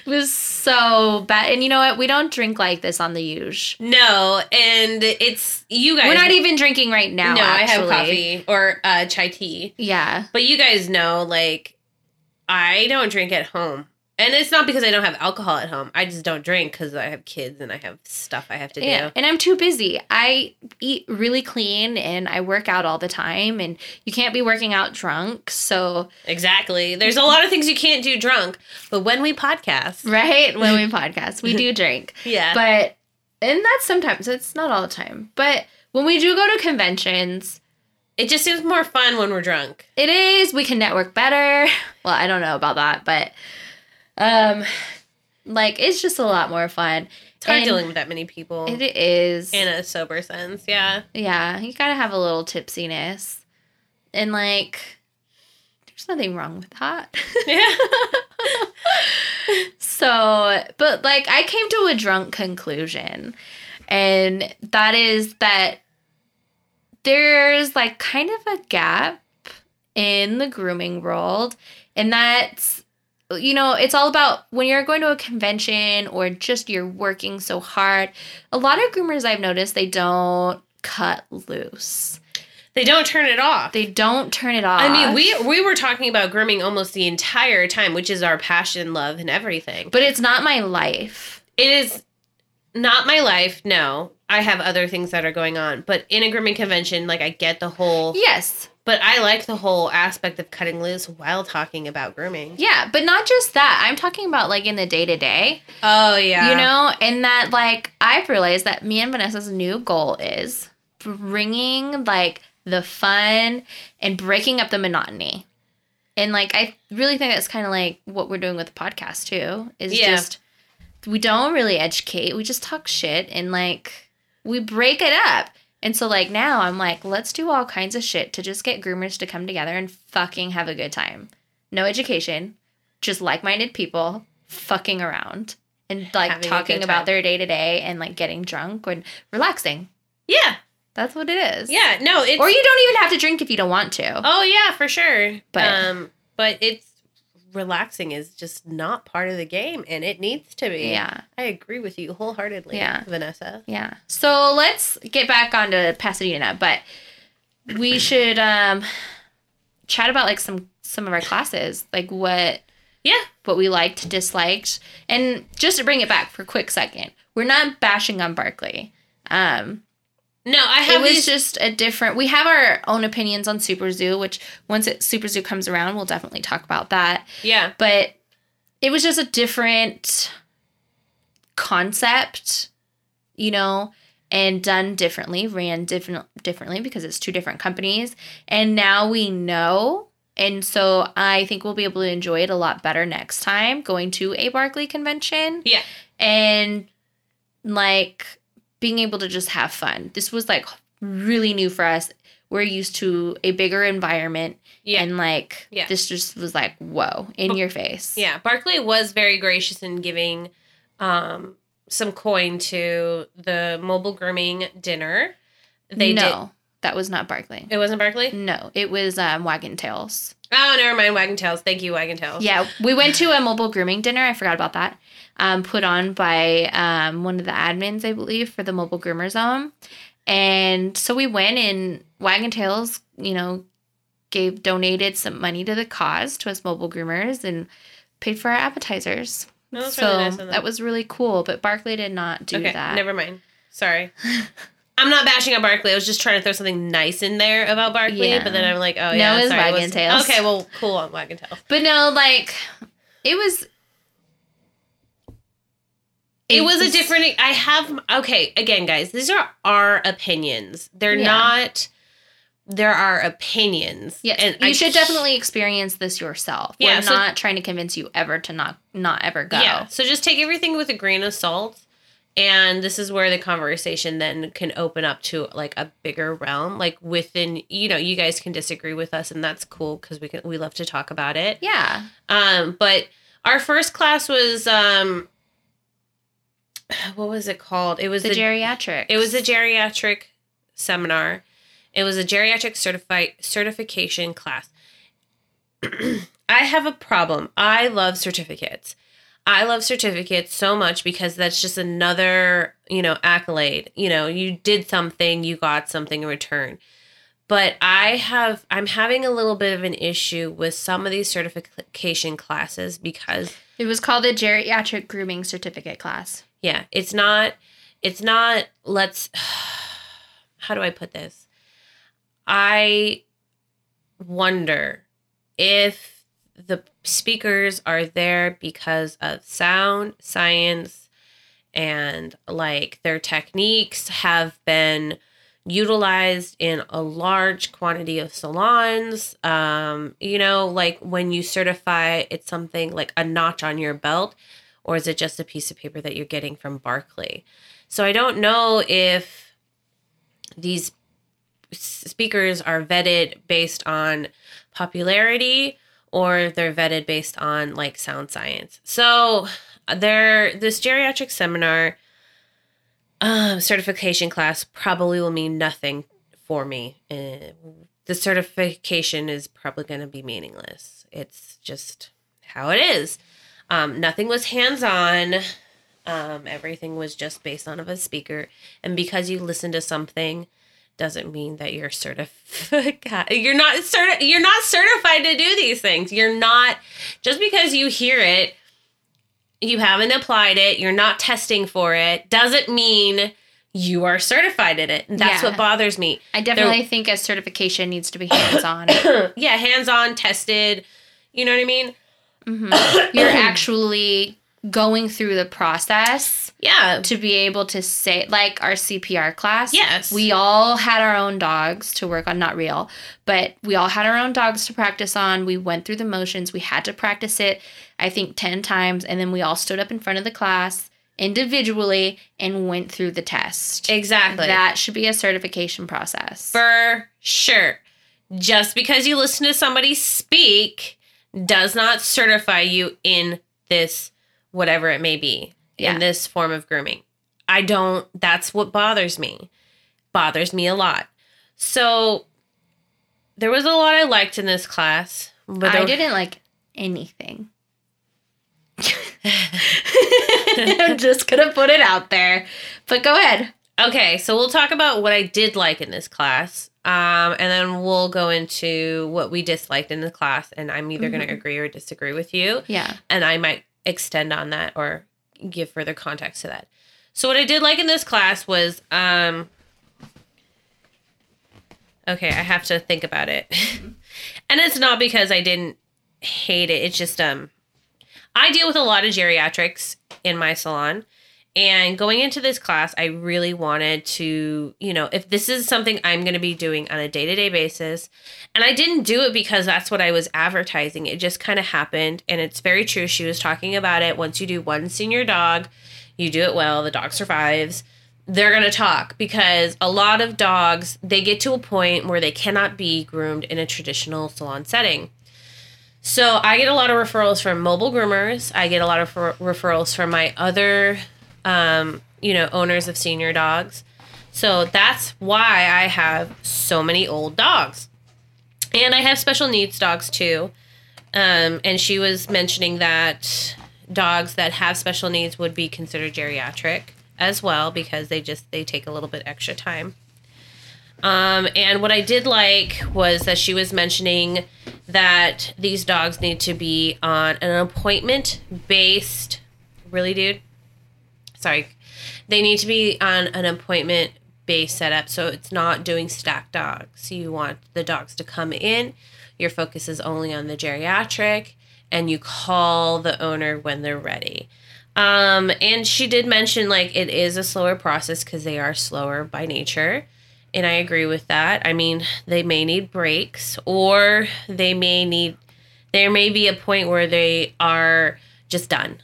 It was so bad. And you know what? We don't drink like this on the huge. No, and it's you guys. We're not even drinking right now. No, I have coffee or uh, chai tea. Yeah. But you guys know, like, I don't drink at home. And it's not because I don't have alcohol at home. I just don't drink because I have kids and I have stuff I have to Yeah. do. And I'm too busy. I eat really clean and I work out all the time. And you can't be working out drunk. So, Exactly. There's a lot of things you can't do drunk. But when we podcast, right? When we podcast, we do drink. yeah. But and that's sometimes it's not all the time. But when we do go to conventions, it just seems more fun when we're drunk. it is we can network better. Well, I don't know about that, but um like it's just a lot more fun. It's hard And dealing with that many people It is. in a sober sense. Yeah. yeah, you got to have a little tipsiness. And like there's nothing wrong with that. Yeah. So, but like I came to a drunk conclusion, and that is that there's like kind of a gap in the grooming world, and that's you know, it's all about when you're going to a convention or just you're working so hard. A lot of groomers I've noticed they don't cut loose. they don't turn it off. They don't turn it off. I mean, we we were talking about grooming almost the entire time, which is our passion, love, and everything. but it's not my life. It is not my life. No, I have other things that are going on. But in a grooming convention, like I get the whole. Yes, But I like the whole aspect of cutting loose while talking about grooming. Yeah, but not just that. I'm talking about like in the day to day, Oh yeah. you know, and that like I've realized that me and Vanessa's new goal is bringing like the fun and breaking up the monotony. And like I really think that's kind of like what we're doing with the podcast too. Is Yeah. just we don't really educate. We just talk shit and like we break it up. And so like now I'm like, let's do all kinds of shit to just get groomers to come together and fucking have a good time. No education, just like-minded people fucking around and like Having talking about their day to day and like getting drunk and relaxing. Yeah. That's what it is. Yeah. No. It's. Or you don't even have to drink if you don't want to. Oh yeah, for sure. But- um, but it's relaxing is just not part of the game, and it needs to be. Yeah. I agree with you wholeheartedly. Yeah. Vanessa. Yeah. So let's get back onto Pasadena, but we should um chat about like some some of our classes, like what Yeah. what we liked, disliked, and just to bring it back for a quick second, we're not bashing on Barkleigh. Um, No, I have. it was these. just a different. We have our own opinions on Super Zoo, which once it Super Zoo comes around, we'll definitely talk about that. yeah. But it was just a different concept, you know, and done differently, ran different differently because it's two different companies. And now we know. And so I think we'll be able to enjoy it a lot better next time going to a Barkleigh convention. Yeah. And like being able to just have fun. This was like really new for us. We're used to a bigger environment Yeah. and like Yeah. this just was like whoa in your face. Yeah, Barkleigh was very gracious in giving um, some coin to the mobile grooming dinner. They no, did. that was not Barkleigh. It wasn't Barkleigh? No, it was um, Wag'n Tails. Oh, never mind. Wag'n Tails. Thank you, Wag'n Tails. Yeah, we went to a mobile grooming dinner. I forgot about that. Um, put on by um, one of the admins, I believe, for the mobile groomer zone. And so we went and Wag'n Tails, you know, gave donated some money to the cause to us mobile groomers and paid for our appetizers. No, so really nice that was really cool. But Barkleigh did not do okay, that. never mind. Sorry. I'm not bashing on Barkleigh. I was just trying to throw something nice in there about Barkleigh, Yeah. but then I'm like, oh No, yeah, it was sorry, Wag'n Tails. Okay, well, cool on Wag'n Tails. But no, like it was. It was a different. I have okay. Again, guys, these are our opinions. They're Yeah. not. There are opinions. Yes, and you I should definitely experience this yourself. Yeah, We're so- not trying to convince you ever to not not ever go. Yeah. So just take everything with a grain of salt. And this is where the conversation then can open up to like a bigger realm. Like within, you know, you guys can disagree with us, and that's cool because we can we love to talk about it. Yeah. Um, but our first class was um, what was it called? It was The the geriatric. It was a geriatric seminar. It was a geriatric certified certification class. I have a problem. I love certificates. I love certificates so much because that's just another, you know, accolade. You know, you did something, you got something in return. But I have I'm having a little bit of an issue with some of these certification classes because It was called the geriatric grooming certificate class. yeah it's not it's not let's how do i put this i wonder if the speakers are there because of sound science and like their techniques have been utilized in a large quantity of salons um you know like when you certify it's something like a notch on your belt or is it just a piece of paper that you're getting from Barkleigh? So I don't know if these speakers are vetted based on popularity or they're vetted based on like sound science. So there this geriatric seminar um, certification class probably will mean nothing for me. Uh, the certification is probably going to be meaningless. It's just how it is. Um, nothing was hands on. Um, everything was just based on of a speaker. And because you listen to something doesn't mean that you're certified. You're not certi- You're not certified to do these things. You're not just because you hear it, you haven't applied it, you're not testing for it, doesn't mean you are certified in it. And that's Yeah. what bothers me. I definitely think a certification needs to be hands on. yeah, hands on, tested. You know what I mean? Mm-hmm. You're actually going through the process Yeah. to be able to say, like our CPR class. Yes. We all had our own dogs to work on, not real, but we all had our own dogs to practice on. We went through the motions. We had to practice it, I think, 10 times. And then we all stood up in front of the class individually and went through the test. Exactly. That should be a certification process. For sure. Just because you listen to somebody speak does not certify you in this, whatever it may be, Yeah. in this form of grooming. I don't, that's what bothers me. Bothers me a lot. So there was a lot I liked in this class. But I didn't like anything. I'm just gonna put it out there. But go ahead. Okay, so we'll talk about what I did like in this class. Um, and then we'll go into what we disliked in the class, and I'm either going to agree or disagree with you. Yeah. and I might extend on that or give further context to that. So what I did like in this class was um okay, I have to think about it. and it's not because I didn't hate it. It's just um I deal with a lot of geriatrics in my salon. And going into this class, I really wanted to, you know, if this is something I'm going to be doing on a day to day basis, and I didn't do it because that's what I was advertising. It just kind of happened. And it's very true. She was talking about it. Once you do one senior dog, you do it well, the dog survives. They're going to talk because a lot of dogs, they get to a point where they cannot be groomed in a traditional salon setting. So I get a lot of referrals from mobile groomers. I get a lot of refer- referrals from my other, um, you know, owners of senior dogs. So that's why I have so many old dogs. And I have special needs dogs too. Um, and she was mentioning that dogs that have special needs would be considered geriatric as well because they just they take a little bit extra time. Um, and what I did like was that she was mentioning that these dogs need to be on an appointment based. Really, dude? Sorry. They need to be on an appointment based setup. So it's not doing stack dogs. You want the dogs to come in. Your focus is only on the geriatric, and you call the owner when they're ready. Um, and she did mention like it is a slower process because they are slower by nature. And I agree with that. I mean, they may need breaks or they may need, there may be a point where they are just done.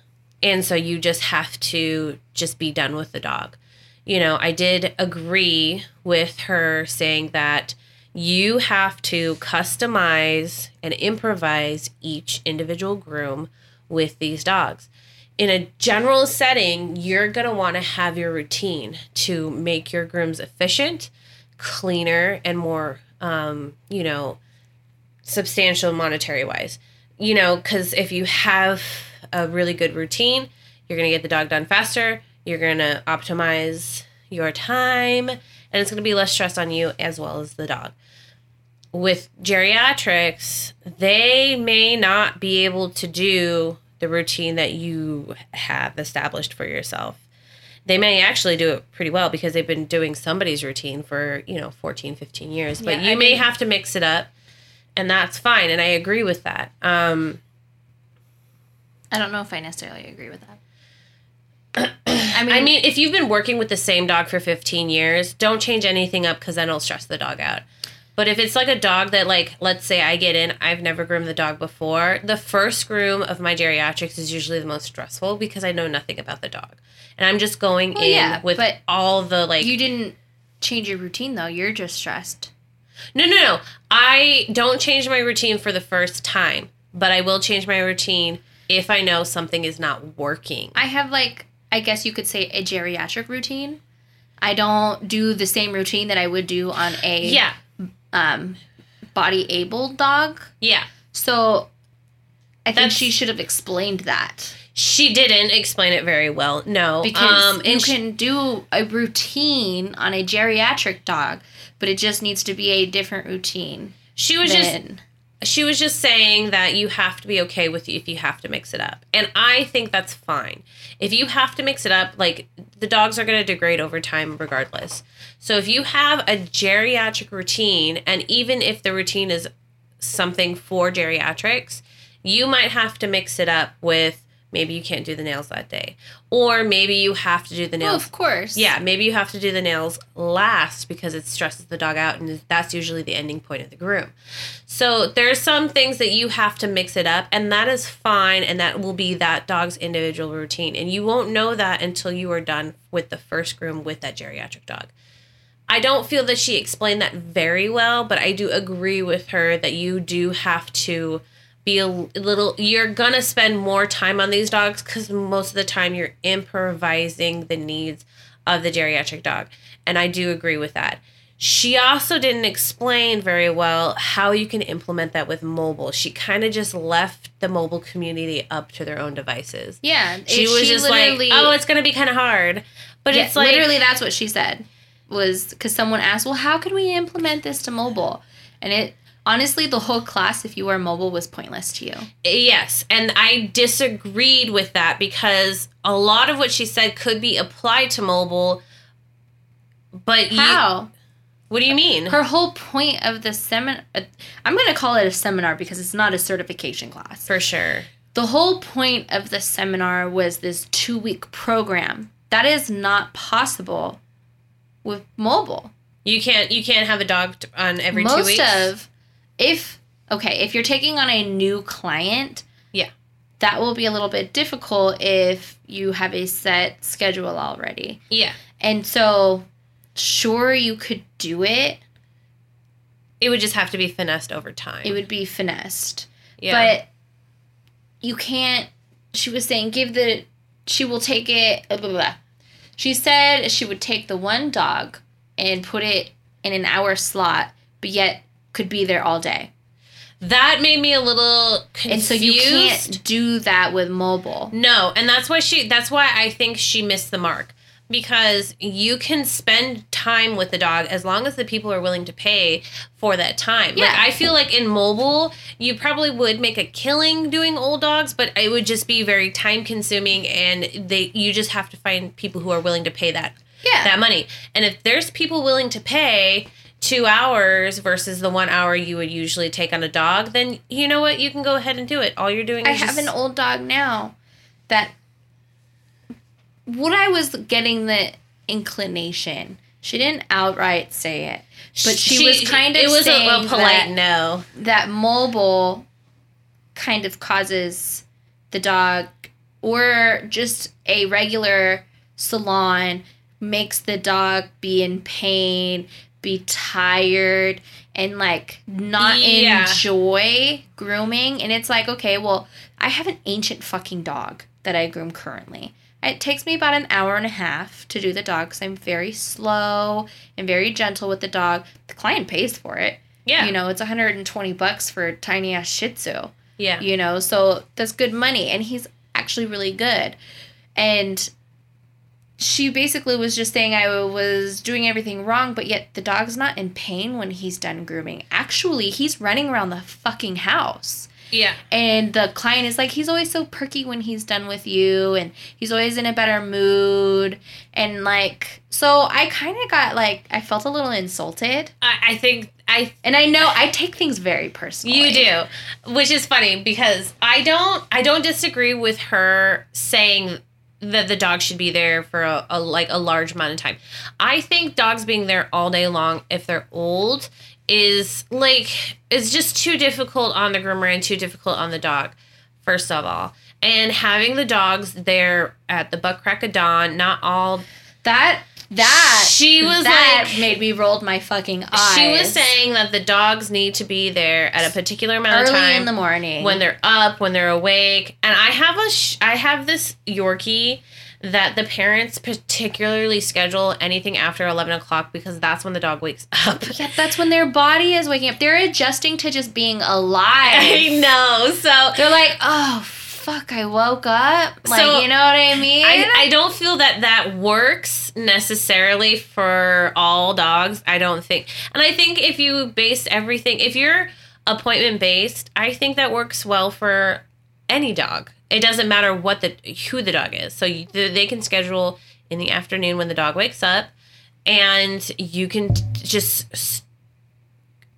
And so you just have to just be done with the dog. You know, I did agree with her saying that you have to customize and improvise each individual groom with these dogs. In a general setting, you're going to want to have your routine to make your grooms efficient cleaner and more um, you know substantial monetary wise you know because if you have a really good routine. You're going to get the dog done faster. You're going to optimize your time and it's going to be less stress on you as well as the dog. With geriatrics they may not be able to do the routine that you have established for yourself. They may actually do it pretty well because they've been doing somebody's routine for you know 14 15 years but Yeah, you I may mean- have to mix it up and that's fine and i agree with that. Um I don't know if I necessarily agree with that. I mean, I mean, if you've been working with the same dog for 15 years, don't change anything up because then it'll stress the dog out. But if it's like a dog that, like, let's say I get in, I've never groomed the dog before, the first groom of my geriatrics is usually the most stressful because I know nothing about the dog. And I'm just going Well, in yeah, with all the, like, you didn't change your routine though. You're just stressed. No, no, no. I don't change my routine for the first time, but I will change my routine if I know something is not working. I have like I guess you could say a geriatric routine. I don't do the same routine that I would do on a Yeah. um body able dog. Yeah. So I think That's- she should have explained that. She didn't explain it very well. No. Because um, you she- can do a routine on a geriatric dog, but it just needs to be a different routine she was just than she was just saying that you have to be okay with if you have to mix it up. And I think that's fine. If you have to mix it up, like the dogs are going to degrade over time regardless. So if you have a geriatric routine and even if the routine is something for geriatrics, you might have to mix it up with maybe you can't do the nails that day or maybe you have to do the Well, nails of course. yeah, maybe you have to do the nails last because it stresses the dog out, and that's usually the ending point of the groom. So there's some things that you have to mix it up, and that is fine, and that will be that dog's individual routine, and you won't know that until you are done with the first groom with that geriatric dog. I don't feel that she explained that very well, but I do agree with her that you do have to be a little you're gonna spend more time on these dogs because most of the time you're improvising the needs of the geriatric dog and i do agree with that she also didn't explain very well how you can implement that with mobile she kind of just left the mobile community up to their own devices Yeah. she it- was just like oh it's gonna be kind of hard but Yeah, it's like literally that's what she said was because someone asked, well, how can we implement this to mobile? And it honestly, the whole class, if you were mobile, was pointless to you. Yes, and I disagreed with that because a lot of what she said could be applied to mobile. But you, How? what do you mean? Her whole point of the seminar, I'm going to call it a seminar because it's not a certification class. For sure. The whole point of the seminar was this two week program. That is not possible with mobile. You can't you can't have a dog on every two weeks. Most of, if, okay, if you're taking on a new client, Yeah. that will be a little bit difficult if you have a set schedule already. yeah, And so, sure, you could do it, it would just have to be finessed over time. it would be finessed. yeah. But you can't. She was saying, give the. She will take it. Blah, blah, blah. She said she would take the one dog and put it in an hour slot, but yet could be there all day. that made me a little confused. And so you can't do that with mobile. No, and that's why she that's why I think she missed the mark because you can spend time with the dog as long as the people are willing to pay for that time. Yeah. Like I feel like in mobile, you probably would make a killing doing old dogs, but it would just be very time consuming and they you just have to find people who are willing to pay that Yeah. that money. And if there's people willing to pay two hours versus the one hour you would usually take on a dog, then you know what? You can go ahead and do it. All you're doing is I have just, an old dog now that what I was getting the inclination. She didn't outright say it, but she, was kind of it was a, saying a polite that, no. that mobile kind of causes the dog or just a regular salon makes the dog be in pain, be tired and like not Yeah. enjoy grooming and it's like okay, well, I have an ancient fucking dog that I groom currently. It takes me about an hour and a half to do the dog because I'm very slow and very gentle with the dog. The client pays for it. Yeah. You know, it's 120 bucks for a tiny ass Shih Tzu. yeah. You know, so that's good money, and he's actually really good. And she basically was just saying I was doing everything wrong, but yet the dog's not in pain when he's done grooming. Actually, he's running around the fucking house. Yeah. And the client is like, he's always so perky when he's done with you, and he's always in a better mood. And like, so I kind of got like, I felt a little insulted. I, I think I And I know I take things very personally. you do, which is funny because I don't I don't disagree with her saying that the dog should be there for a, a like a large amount of time. I think dogs being there all day long if they're old is like is just too difficult on the groomer and too difficult on the dog. First of all, and having the dogs there at the butt crack of dawn, not all That that She was that like- made me rolled my fucking eyes. She was saying that the dogs need to be there at a particular amount early of time in the morning when they're up, when they're awake. And I have a sh- I have this Yorkie that the parents particularly schedule anything after eleven o'clock because that's when the dog wakes up. yeah, that's when their body is waking up. They're adjusting to just being alive. I know. So They're like, oh fuck, I woke up. Like, So, you know what I mean? I, I don't feel that that works necessarily for all dogs. I don't think. And I think if you base everything, if you're appointment based, I think that works well for any dog. It doesn't matter what the who the dog is. So you, they can schedule in the afternoon when the dog wakes up, and you can just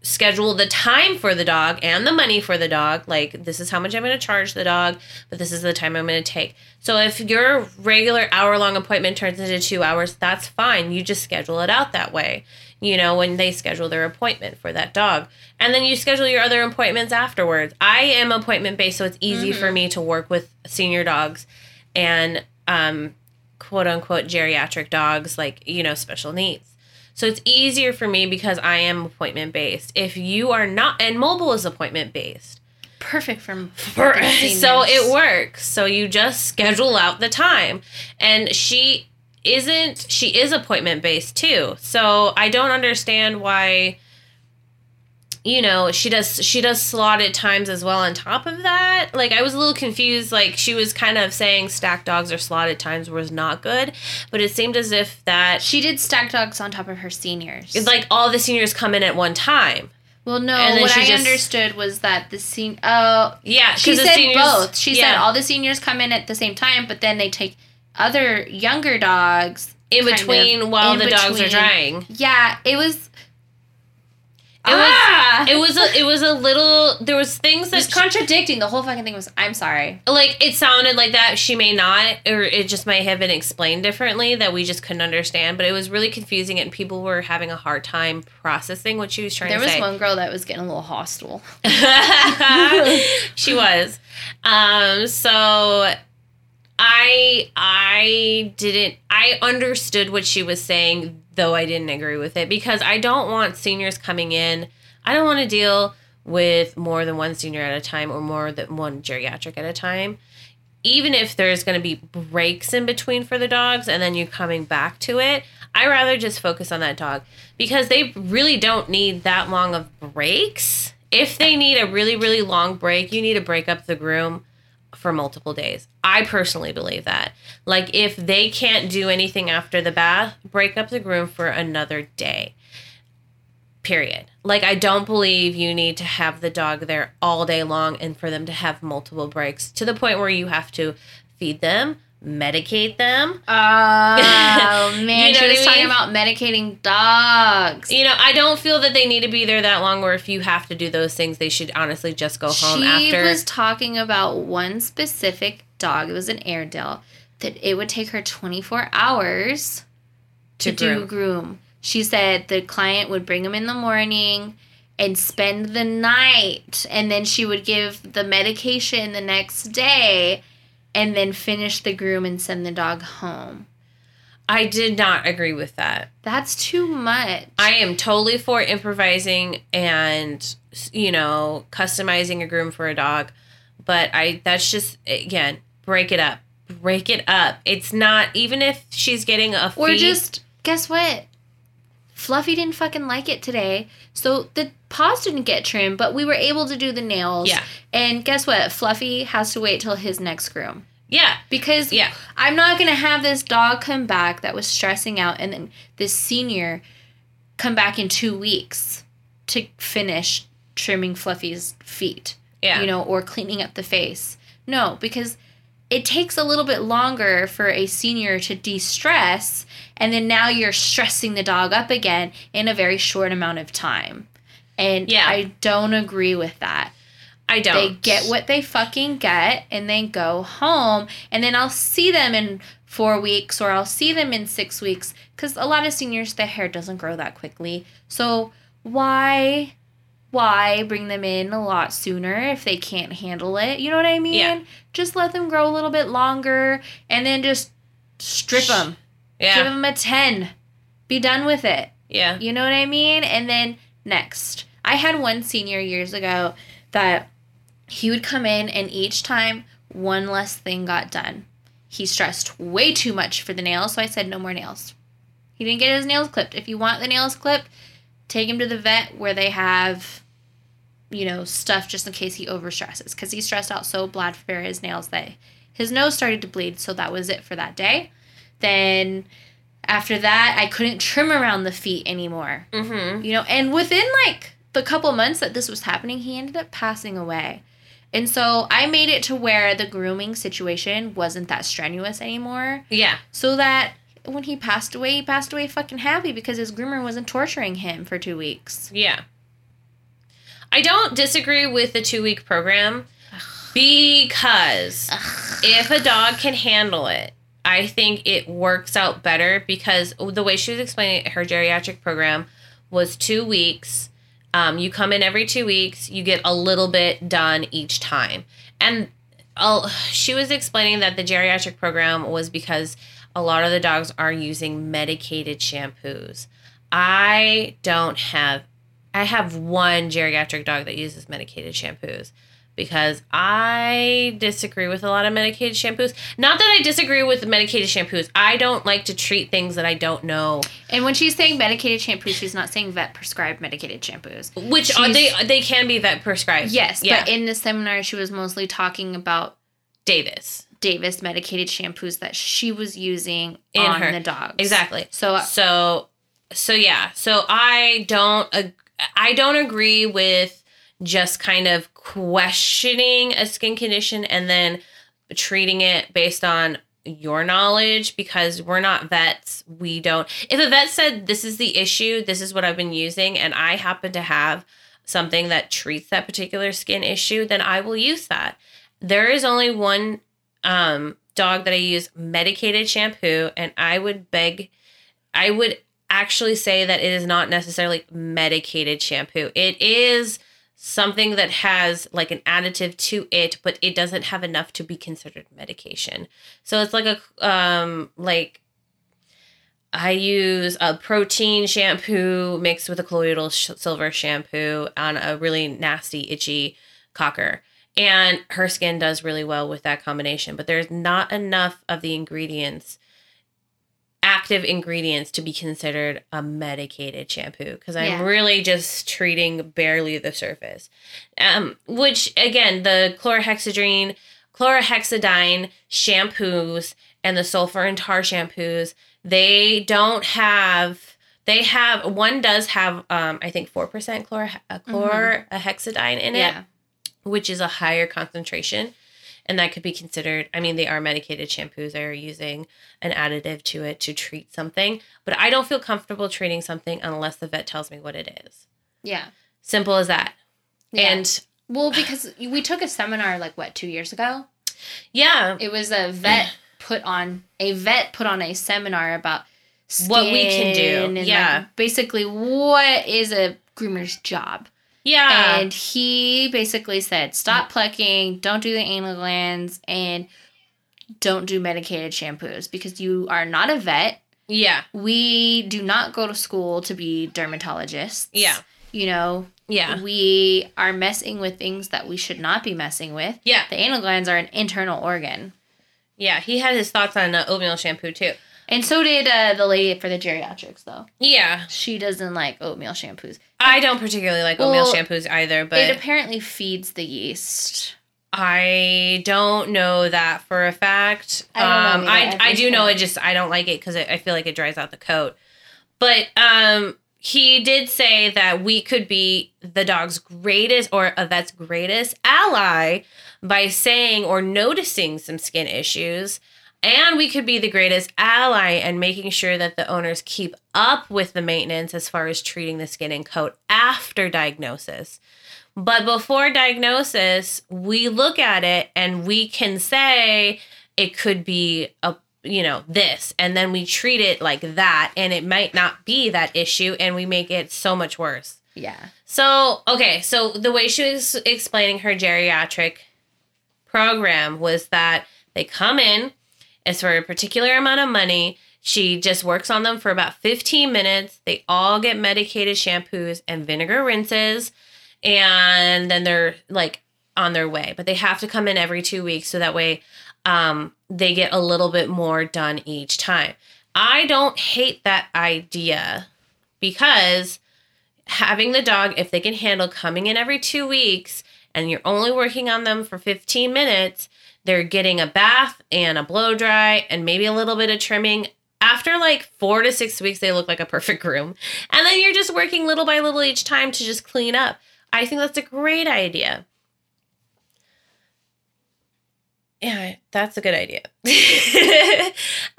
schedule the time for the dog and the money for the dog. Like, this is how much I'm going to charge the dog, but this is the time I'm going to take. So, if your regular hour long appointment turns into two hours, that's fine. You just schedule it out that way, you know, when they schedule their appointment for that dog. And then you schedule your other appointments afterwards. I am appointment based, so it's easy for me to work with senior dogs and, um, quote unquote geriatric dogs, like, you know, special needs. So it's easier for me because I am appointment based. If you are not, and mobile is appointment based. Perfect for so it works. So you just schedule out the time. And she isn't, she is appointment based too. So I don't understand why you know she does she does slotted times as well on top of that like i was a little confused like she was kind of saying stacked dogs or slotted times was not good but it seemed as if that She did stack dogs on top of her seniors. it's like all the seniors come in at one time well, no, and what I just- understood was that the sen- Oh, yeah She said seniors- both. She said all the seniors come in at the same time, but then they take other younger dogs in kind of between while in the dogs are drying Yeah, it was. It Ah! was it was a it was a little there was things It that was contradicting. The whole fucking thing was. I'm sorry. like it sounded like that she may not or it just might have been explained differently that we just couldn't understand but it was really confusing and people were having a hard time processing what she was trying There to say. There was one girl that was getting a little hostile. she was um so i i didn't i understood what she was saying though i didn't agree with it because i don't want seniors coming in. I don't want to deal with more than one senior at a time or more than one geriatric at a time. Even if there's going to be breaks in between for the dogs and then you coming back to it i rather just focus on that dog. Because they really don't need that long of breaks. If they need a really really long break, you need to break up the groom for multiple days. I personally believe that. Like if they can't do anything after the bath, break up the groom for another day. Period. Like I don't believe you need to have the dog there all day long and for them to have multiple breaks to the point where you have to feed them, medicate them. Oh man, You know she was I talking about medicating dogs. You know, I don't feel that they need to be there that long or if you have to do those things, they should honestly just go home after. she after. was talking about one specific dog. It was an Airedale that it would take her 24 hours to, To do groom. She said the client would bring him in the morning and spend the night, and then she would give the medication the next day, and then finish the groom and send the dog home. I did not agree with that. That's too much. I am totally for improvising and you know customizing a groom for a dog, but I that's just again break it up, break it up. It's not even if she's getting a Or fee- just guess what? Fluffy didn't fucking like it today. So the paws didn't get trimmed, but we were able to do the nails. Yeah. And guess what? Fluffy has to wait till his next groom. yeah Because yeah I'm not gonna have this dog come back that was stressing out and then this senior come back in two weeks to finish trimming Fluffy's feet. yeah You know, or cleaning up the face. No, because it takes a little bit longer for a senior to de-stress and then now you're stressing the dog up again in a very short amount of time. And Yeah. I don't agree with that. I don't. They get what they fucking get and they go home. And then I'll see them in four weeks or I'll see them in six weeks. Because a lot of seniors, their hair doesn't grow that quickly. So why, why bring them in a lot sooner if they can't handle it? You know what I mean? Yeah. Just let them grow a little bit longer and then just strip them. yeah Give them a 10. Be done with it. yeah You know what I mean? And then next, I had one senior years ago that he would come in and each time one less thing got done. He stressed way too much for the nails, so I said no more nails. He didn't get his nails clipped. If you want the nails clipped, take him to the vet where they have you know, stuff just in case he overstresses because he stressed out so bad for his nails that his nose started to bleed, so that was it for that day. Then after that, I couldn't trim around the feet anymore. mm-hmm You know, and within like the couple months that this was happening, he ended up passing away. And so I made it to where the grooming situation wasn't that strenuous anymore. yeah So that when he passed away, he passed away fucking happy because his groomer wasn't torturing him for two weeks. yeah I don't disagree with the two week program because if a dog can handle it, I think it works out better because the way she was explaining it, her geriatric program was two weeks. Um, you come in every two weeks, you get a little bit done each time. And i she was explaining that the geriatric program was because a lot of the dogs are using medicated shampoos. I don't have, I have one geriatric dog that uses medicated shampoos because I disagree with a lot of medicated shampoos. Not that I disagree with medicated shampoos. I don't like to treat things that I don't know. And when she's saying medicated shampoo, she's not saying vet prescribed medicated shampoos. Which are they they can be vet prescribed. Yes, yeah. but in the seminar, she was mostly talking about Davis. Davis medicated shampoos that she was using In on her- the dogs. Exactly. So uh, So so yeah. So I don't ag- I don't agree with just kind of questioning a skin condition and then treating it based on your knowledge because we're not vets. We don't. If a vet said this is the issue, this is what I've been using and I happen to have something that treats that particular skin issue, then I will use that. There is only one um, dog that I use medicated shampoo, and I would beg, I would actually say that it is not necessarily medicated shampoo. It is something that has like an additive to it, but it doesn't have enough to be considered medication. So it's like a um like I use a protein shampoo mixed with a colloidal sh- silver shampoo on a really nasty itchy cocker. And her skin does really well with that combination, but there's not enough of the ingredients active ingredients to be considered a medicated shampoo because I'm Yeah. really just treating barely the surface. Um, which again, the chlorhexidrine, chlorhexidine shampoos and the sulfur and tar shampoos, they don't have. They have one does have um, I think four percent chlor uh, chlorhexidine in it Yeah. which is a higher concentration. And that could be considered, I mean, they are medicated shampoos. They are using an additive to it to treat something. But I don't feel comfortable treating something unless the vet tells me what it is. Yeah. Simple as that. Yeah. And Well, because we took a seminar like what two years ago. yeah, It was a vet put on a vet put on a seminar about What we can do, and, like, yeah. basically what is a groomer's job. Yeah, And he basically said, stop plucking, don't do the anal glands, and don't do medicated shampoos because you are not a vet. yeah, We do not go to school to be dermatologists. Yeah. You know, yeah, we are messing with things that we should not be messing with. yeah, The anal glands are an internal organ. yeah. He had his thoughts on uh, oatmeal shampoo too. And so did uh, the lady for the geriatrics, though. Yeah, She doesn't like oatmeal shampoos. I don't particularly like oatmeal shampoos either, but it apparently feeds the yeast. I don't know that for a fact. I don't know um, I I do know it just I don't like it because I feel like it dries out the coat. But um, he did say that we could be the dog's greatest or a vet's greatest ally by saying or noticing some skin issues. And we could be the greatest ally and making sure that the owners keep up with the maintenance as far as treating the skin and coat after diagnosis. But before diagnosis, we look at it and we can say it could be a you know this and then we treat it like that and it might not be that issue and we make it so much worse. Yeah. So, okay, so the way she was explaining her geriatric program was that they come in, it's for a particular amount of money. She just works on them for about 15 minutes. They all get medicated shampoos and vinegar rinses, and then they're like on their way. But they have to come in every two weeks so that way um, they get a little bit more done each time. I don't hate that idea because having the dog, if they can handle coming in every two weeks and you're only working on them for 15 minutes, they're getting a bath and a blow dry and maybe a little bit of trimming. After like four to six weeks, they look like a perfect groom. And then you're just working little by little each time to just clean up. I think that's a great idea. Yeah, that's a good idea.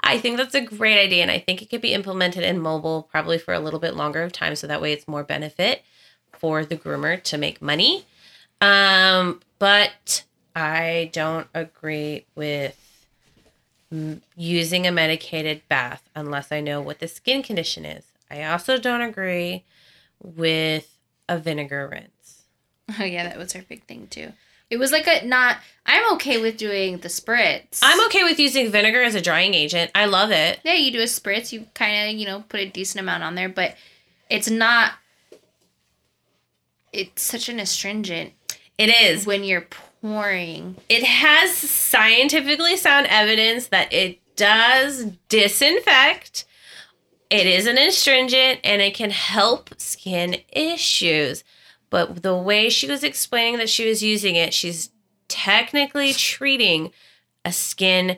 I think that's a great idea. And I think it could be implemented in mobile probably for a little bit longer of time. So that way it's more benefit for the groomer to make money. Um, but I don't agree with using a medicated bath unless I know what the skin condition is. I also don't agree with a vinegar rinse. Oh yeah, that was her big thing too. It was like a not. I'm okay with doing the spritz. I'm okay with using vinegar as a drying agent. I love it. Yeah, you do a spritz. You kind of you know put a decent amount on there, but it's not. It's such an astringent It is. when you're It has scientifically sound evidence that it does disinfect. It is an astringent and it can help skin issues. But the way she was explaining that she was using it, she's technically treating a skin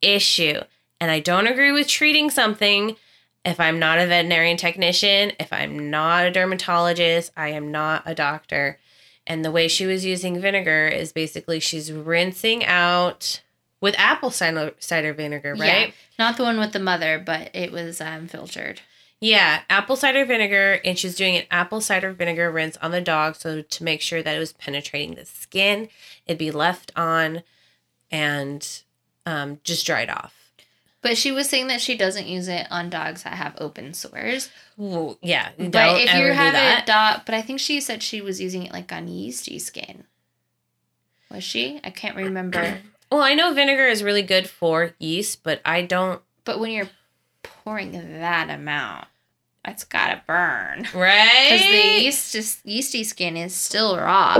issue. And I don't agree with treating something if I'm not a veterinarian technician, if I'm not a dermatologist, I am not a doctor. And the way she was using vinegar is basically she's rinsing out with apple cider, vinegar, right? Yeah, not the one with the mother, but it was um, filtered. Yeah, apple cider vinegar, and she's doing an apple cider vinegar rinse on the dog so to make sure that it was penetrating the skin, it'd be left on and um, just dried off. But she was saying that she doesn't use it on dogs that have open sores. Ooh, yeah, but if you have a dog, but I think she said she was using it like on yeasty skin. Was she? I can't remember. Well, I know vinegar is really good for yeast, but I don't. but when you're pouring that amount, that's gotta burn. Right? Because the yeast yeasty skin is still raw.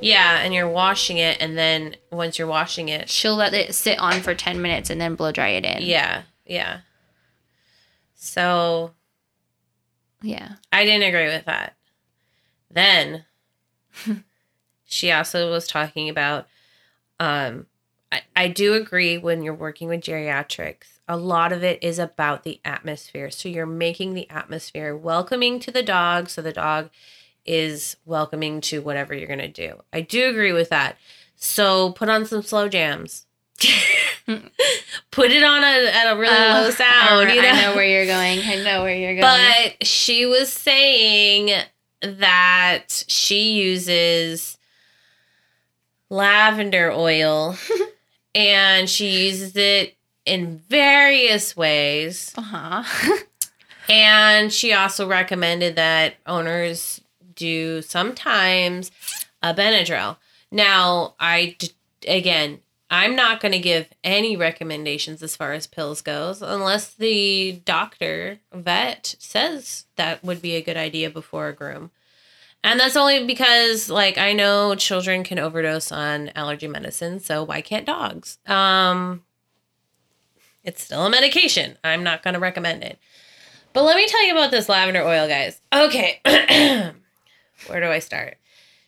Yeah, and you're washing it, and then once you're washing it, She'll let it sit on for 10 minutes and then blow dry it in. yeah, yeah. So Yeah. I didn't agree with that. Then she also was talking about um I, I do agree when you're working with geriatrics, a lot of it is about the atmosphere. So you're making the atmosphere welcoming to the dog so the dog is welcoming to whatever you're gonna do. I do agree with that. So put on some slow jams. put it on a, at a really Uh, low sound. I, you know? I know where you're going. I know where you're going. But she was saying that she uses lavender oil and she uses it in various ways. uh-huh. And she also recommended that owners do sometimes a Benadryl. Now, I again, I'm not going to give any recommendations as far as pills goes unless the doctor vet says that would be a good idea before a groom. And that's only because like I know children can overdose on allergy medicine, so why can't dogs? Um it's still a medication. I'm not going to recommend it. But let me tell you about this lavender oil, guys. Okay. Where do I start?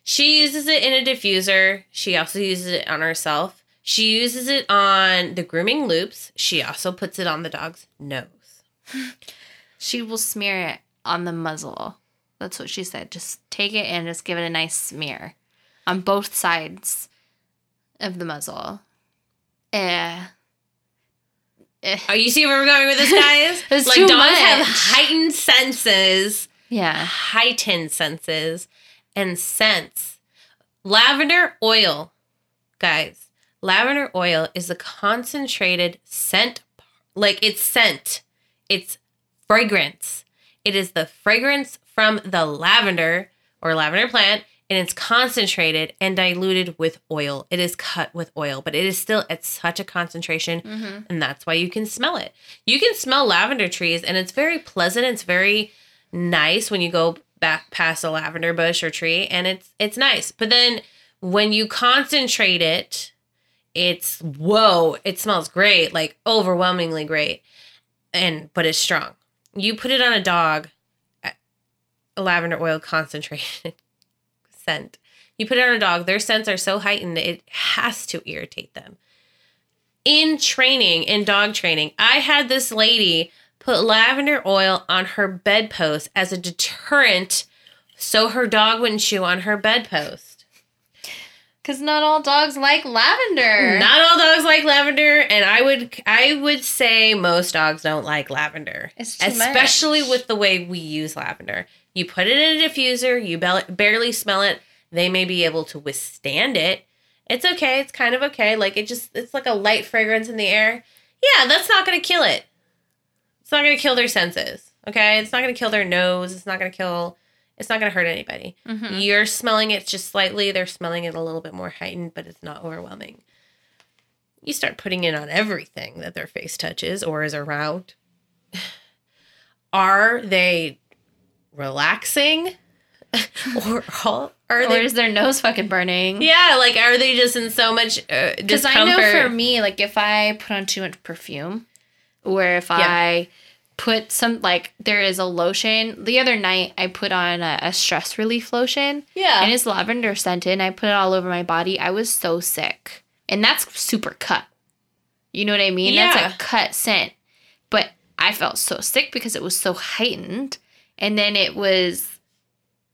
She uses it in a diffuser. She also uses it on herself. She uses it on the grooming loops. She also puts it on the dog's nose. she will smear it on the muzzle. That's what she said. Just take it and just give it a nice smear on both sides of the muzzle. Eh. Eh. Oh, you see where we're going with this, guys? Like too dogs have heightened senses, Yeah. heightened senses, and scents. Lavender oil, guys. Lavender oil is a concentrated scent, like it's scent. It's fragrance. It is the fragrance from the lavender or lavender plant, and it's concentrated and diluted with oil. It is cut with oil, but it is still at such a concentration, Mm-hmm. and that's why you can smell it. You can smell lavender trees, and it's very pleasant. It's very nice when you go back past a lavender bush or tree, and it's it's nice. But then when you concentrate it, it's whoa! It smells great, like overwhelmingly great, and but it's strong. You put it on a dog, uh, a lavender oil concentrated scent. You put it on a dog, their scents are so heightened it has to irritate them. In training, in dog training, I had this lady put lavender oil on her bedpost as a deterrent so her dog wouldn't chew on her bedpost. Because not all dogs like lavender. Not all dogs like lavender, and I would I would say most dogs don't like lavender, It's too especially much. with the way we use lavender. You put it in a diffuser, you barely smell it. They may be able to withstand it. It's okay. It's kind of okay. Like it just it's like a light fragrance in the air. Yeah, that's not gonna kill it. It's not gonna kill their senses. Okay, it's not gonna kill their nose. It's not gonna kill. It's not gonna hurt anybody. Mhm. You're smelling it just slightly. They're smelling it a little bit more heightened, but it's not overwhelming. You start putting it on everything that their face touches or is around. Are they relaxing? or all- are Or they? is their nose fucking burning? Yeah, like are they just in so much uh, Because? I know for me, like if I put on too much perfume, or if I put some like there is a lotion. The other night I put on a, a stress relief lotion, yeah, and it's lavender scented. And I put it all over my body. I was so sick, and that's super cut. You know what I mean? Yeah. That's a cut scent. But I felt so sick because it was so heightened, and then it was,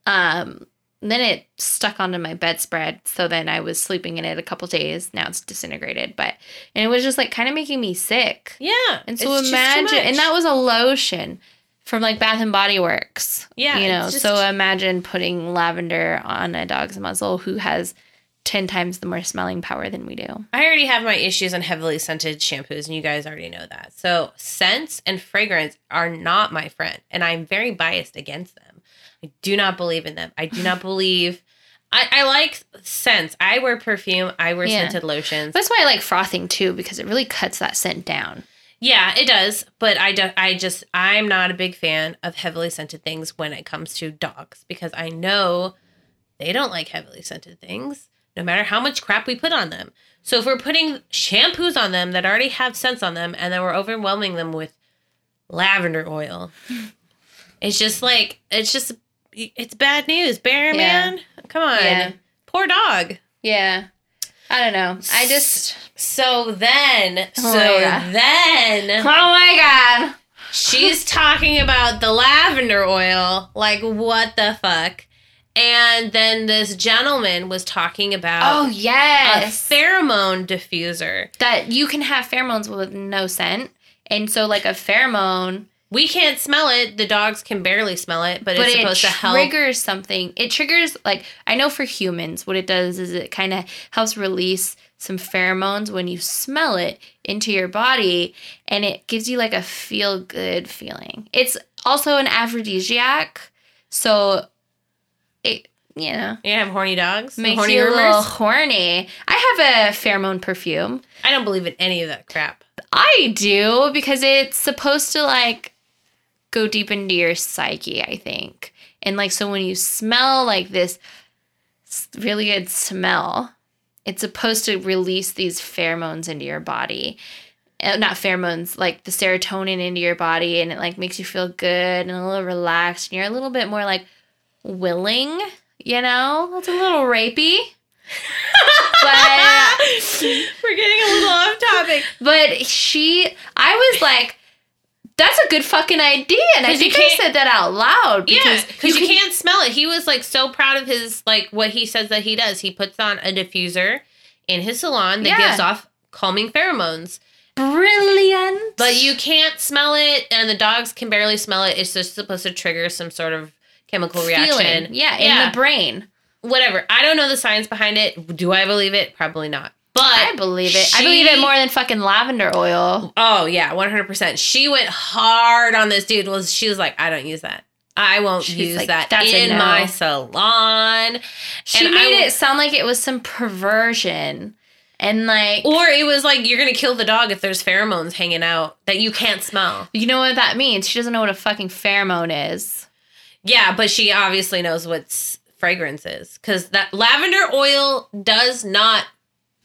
um, then it stuck onto my bedspread. So then I was sleeping in it a couple days. Now it's disintegrated, but and it was just like kind of making me sick. yeah. And so it's just too imagine, and that was a lotion from like Bath and Body Works. Yeah, you know. just- So imagine putting lavender on a dog's muzzle who has ten times the more smelling power than we do. I already have my issues on heavily scented shampoos, and you guys already know that. So, scents and fragrance are not my friend, and I'm very biased against them. I do not believe in them. I do not believe. I, I like scents. I wear perfume. I wear Yeah. scented lotions. That's why I like frothing too because it really cuts that scent down. Yeah, it does. But I, do, I just, I'm not a big fan of heavily scented things when it comes to dogs because I know they don't like heavily scented things, no matter how much crap we put on them. So if we're putting shampoos on them that already have scents on them and then we're overwhelming them with lavender oil. It's just like it's just it's bad news, bear Yeah. man. Come on, Yeah. poor dog. Yeah. I don't know. I just. So then, Oh so then Oh my god. she's talking about the lavender oil. Like what the fuck? And then this gentleman was talking about Oh yes a pheromone diffuser. that you can have pheromones with no scent, and so like a pheromone, We can't smell it. The dogs can barely smell it, but, but it's it supposed to help. triggers something. It triggers like I know for humans, what it does is it kind of helps release some pheromones when you smell it into your body, and it gives you like a feel good feeling. It's also an aphrodisiac, so it you know You have horny dogs? makes horny you a little horny. I have a pheromone perfume. I don't believe in any of that crap. I do because it's supposed to like go deep into your psyche, I think. And like so when you smell like this really good smell, it's supposed to release these pheromones into your body. Uh, not pheromones, like the serotonin into your body and it like makes you feel good and a little relaxed and you're a little bit more like willing, you know? It's a little rapey. but We're getting a little off topic. but she, I was like, that's a good fucking idea. And I you think can't- said that out loud. Yeah, Because because you, can't smell it. He was like so proud of his like what he says that he does. He puts on a diffuser in his salon that Yeah. gives off calming pheromones. Brilliant. But you can't smell it, and the dogs can barely smell it. It's just supposed to trigger some sort of chemical reaction. Yeah, in Yeah. the brain. Whatever. I don't know the science behind it. Do I believe it? Probably not. But I believe it. I believe it more than fucking lavender oil. Oh yeah, one hundred percent. She went hard on this dude. Was she was like, I don't use that. I won't She's use like, that "That's in no." my salon. She And made will- it sound like it was some perversion. And like, Or it was like you're gonna kill the dog if there's pheromones hanging out that you can't smell. you know what that means? She doesn't know what a fucking pheromone is. Yeah, but she obviously knows what s- fragrance is because that lavender oil does not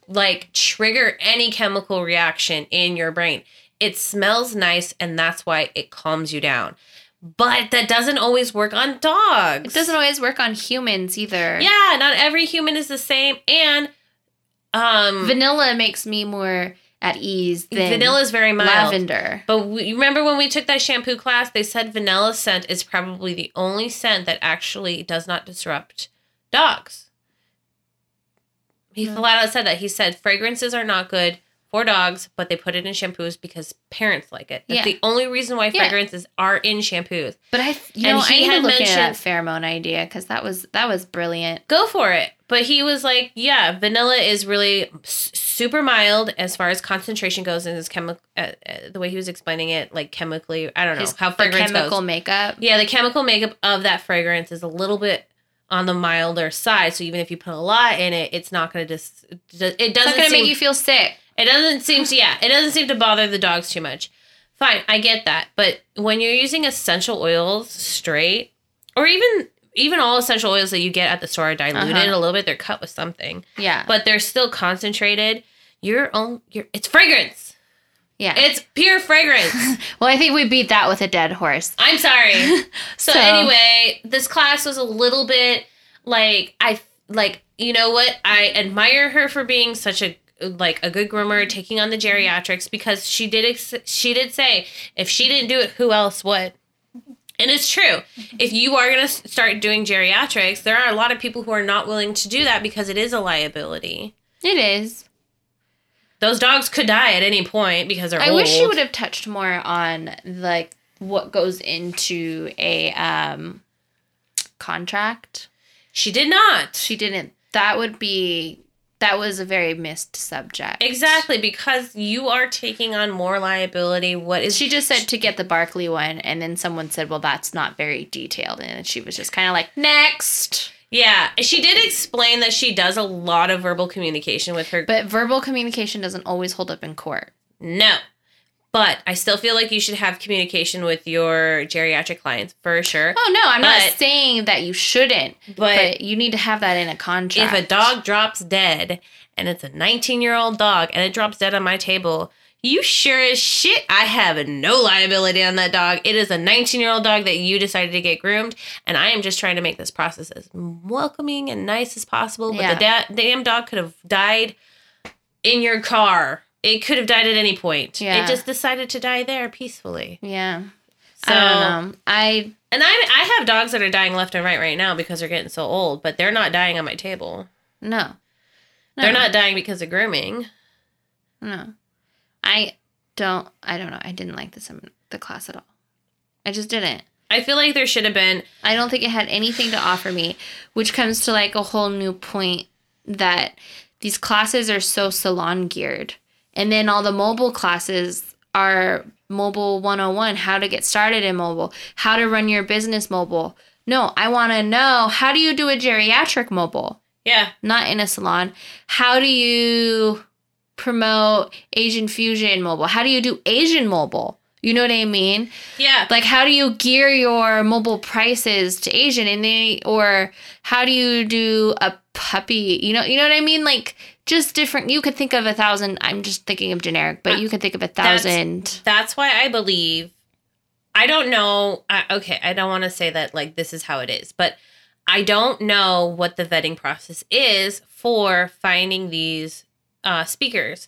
like trigger any chemical reaction in your brain. It smells nice, and that's why it calms you down. But that doesn't always work on dogs. It doesn't always work on humans either. Yeah, not every human is the same, and um, Vanilla makes me more at ease than vanilla is very mild. lavender. But we, you remember when we took that shampoo class, they said vanilla scent is probably the only scent that actually does not disrupt dogs. He Hmm. flat out said that. He said fragrances are not good for dogs, but they put it in shampoos because parents like it. That's Yeah. the only reason why Yeah. fragrances are in shampoos. But I, you And know, he I had into that mentioned- pheromone idea because that was that was brilliant. Go for it. But he was like, yeah, vanilla is really s- super mild as far as concentration goes in his chemical, uh, uh, the way he was explaining it, like chemically. I don't know His- how the chemical goes. makeup. Yeah, the chemical makeup of that fragrance is a little bit on the milder side. So even if you put a lot in it, it's not going to just. It doesn't gonna make you feel sick. it doesn't seem to. Yeah, it doesn't seem to bother the dogs too much. Fine, I get that. But when you're using essential oils straight, or even even all essential oils that you get at the store are diluted Uh-huh. a little bit. They're cut with something, Yeah, but they're still concentrated. Your own. Your it's fragrance. Yeah. It's pure fragrance. well, I think we beat that with a dead horse. I'm sorry. So, So- anyway, this class was a little bit like I like you know what I admire her for being such a like a good groomer taking on the geriatrics because she did ex- she did say if she didn't do it who else would and it's true if you are going to start doing geriatrics there are a lot of people who are not willing to do that because it is a liability It is. Those dogs could die at any point because they're I old. wish she would have touched more on like what goes into a um contract. she did not She didn't. That would be. That was a very missed subject. Exactly, because you are taking on more liability. What is She just said to get the Barkleigh one, and then someone said, "Well, that's not very detailed," and she was just kind of like, "Next." Yeah, she did explain that she does a lot of verbal communication with her. But verbal communication doesn't always hold up in court. no, but I still feel like you should have communication with your geriatric clients for sure. Oh no, I'm not saying that you shouldn't, But, but you need to have that in a contract. if a dog drops dead and it's a 19 year old dog and it drops dead on my table, You sure as shit. I have no liability on that dog. It is a 19 year old dog that you decided to get groomed, and I am just trying to make this process as welcoming and nice as possible. But Yeah. the da- damn dog could have died in your car. It could have died at any point. Yeah. It just decided to die there peacefully. Yeah. So, I. I and I I have dogs that are dying left and right right now because they're getting so old, but they're not dying on my table. no. They're not dying because of grooming. No. I don't I don't know. I didn't like the sem- um, the class at all. I just didn't. I feel like there should have been I don't think it had anything to offer me, which comes to like a whole new point that these classes are so salon geared. And then all the mobile classes are mobile 101, how to get started in mobile, how to run your business mobile. No, I want to know how do you do a geriatric mobile? yeah. Not in a salon. How do you promote Asian fusion mobile? How do you do Asian mobile? You know what I mean? Yeah. like how do you gear your mobile prices to asian and they or how do you do a puppy you know you know what i mean like just different you could think of a thousand i'm just thinking of generic but you could think of a thousand That's why I believe. I don't know. I, okay, I don't want to say that like this is how it is, but I don't know what the vetting process is for finding these uh, speakers.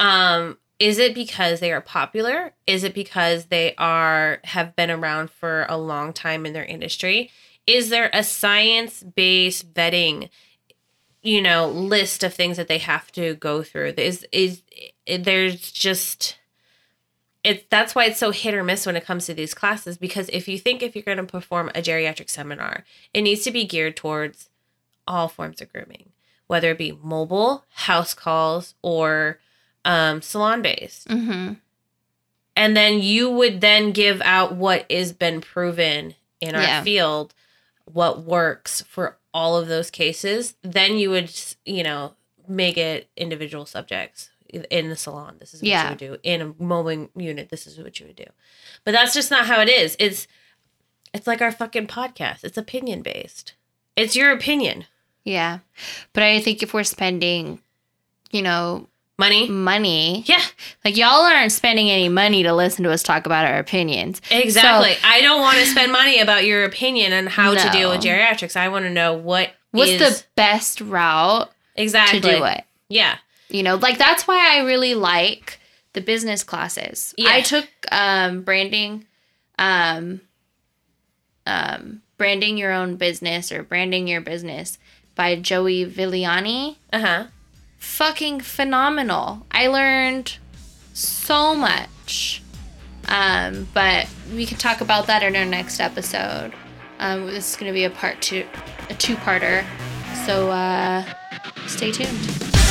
Um, is it because they are popular? Is it because they are have been around for a long time in their industry? Is there a science based vetting? you know list of things that they have to go through is is there's just it's that's why it's so hit or miss when it comes to these classes because if you think if you're going to perform a geriatric seminar it needs to be geared towards all forms of grooming whether it be mobile house calls or um, salon based mm-hmm. and then you would then give out what is been proven in our Yeah. field what works for all of those cases. Then you would you know make it individual subjects in the salon. This is what Yeah. you would do. In a mowing unit this is what you would do. But that's just not how it is. It's it's like our fucking podcast. It's opinion based it's your opinion yeah. But i think if we're spending you know money? money. Yeah. Like y'all aren't spending any money to listen to us talk about our opinions. Exactly. I don't want to spend money about your opinion on how to deal with geriatrics. I want to know what what's is- the best route exactly to do it? Yeah. You know like that's why i really like the business classes. Yeah. i took um branding um um branding your own business or branding your business by joey Viliani. uh-huh. Fucking phenomenal. I learned so much. Um but we can talk about that in our next episode. Um this is going to be a part two a two-parter. So uh stay tuned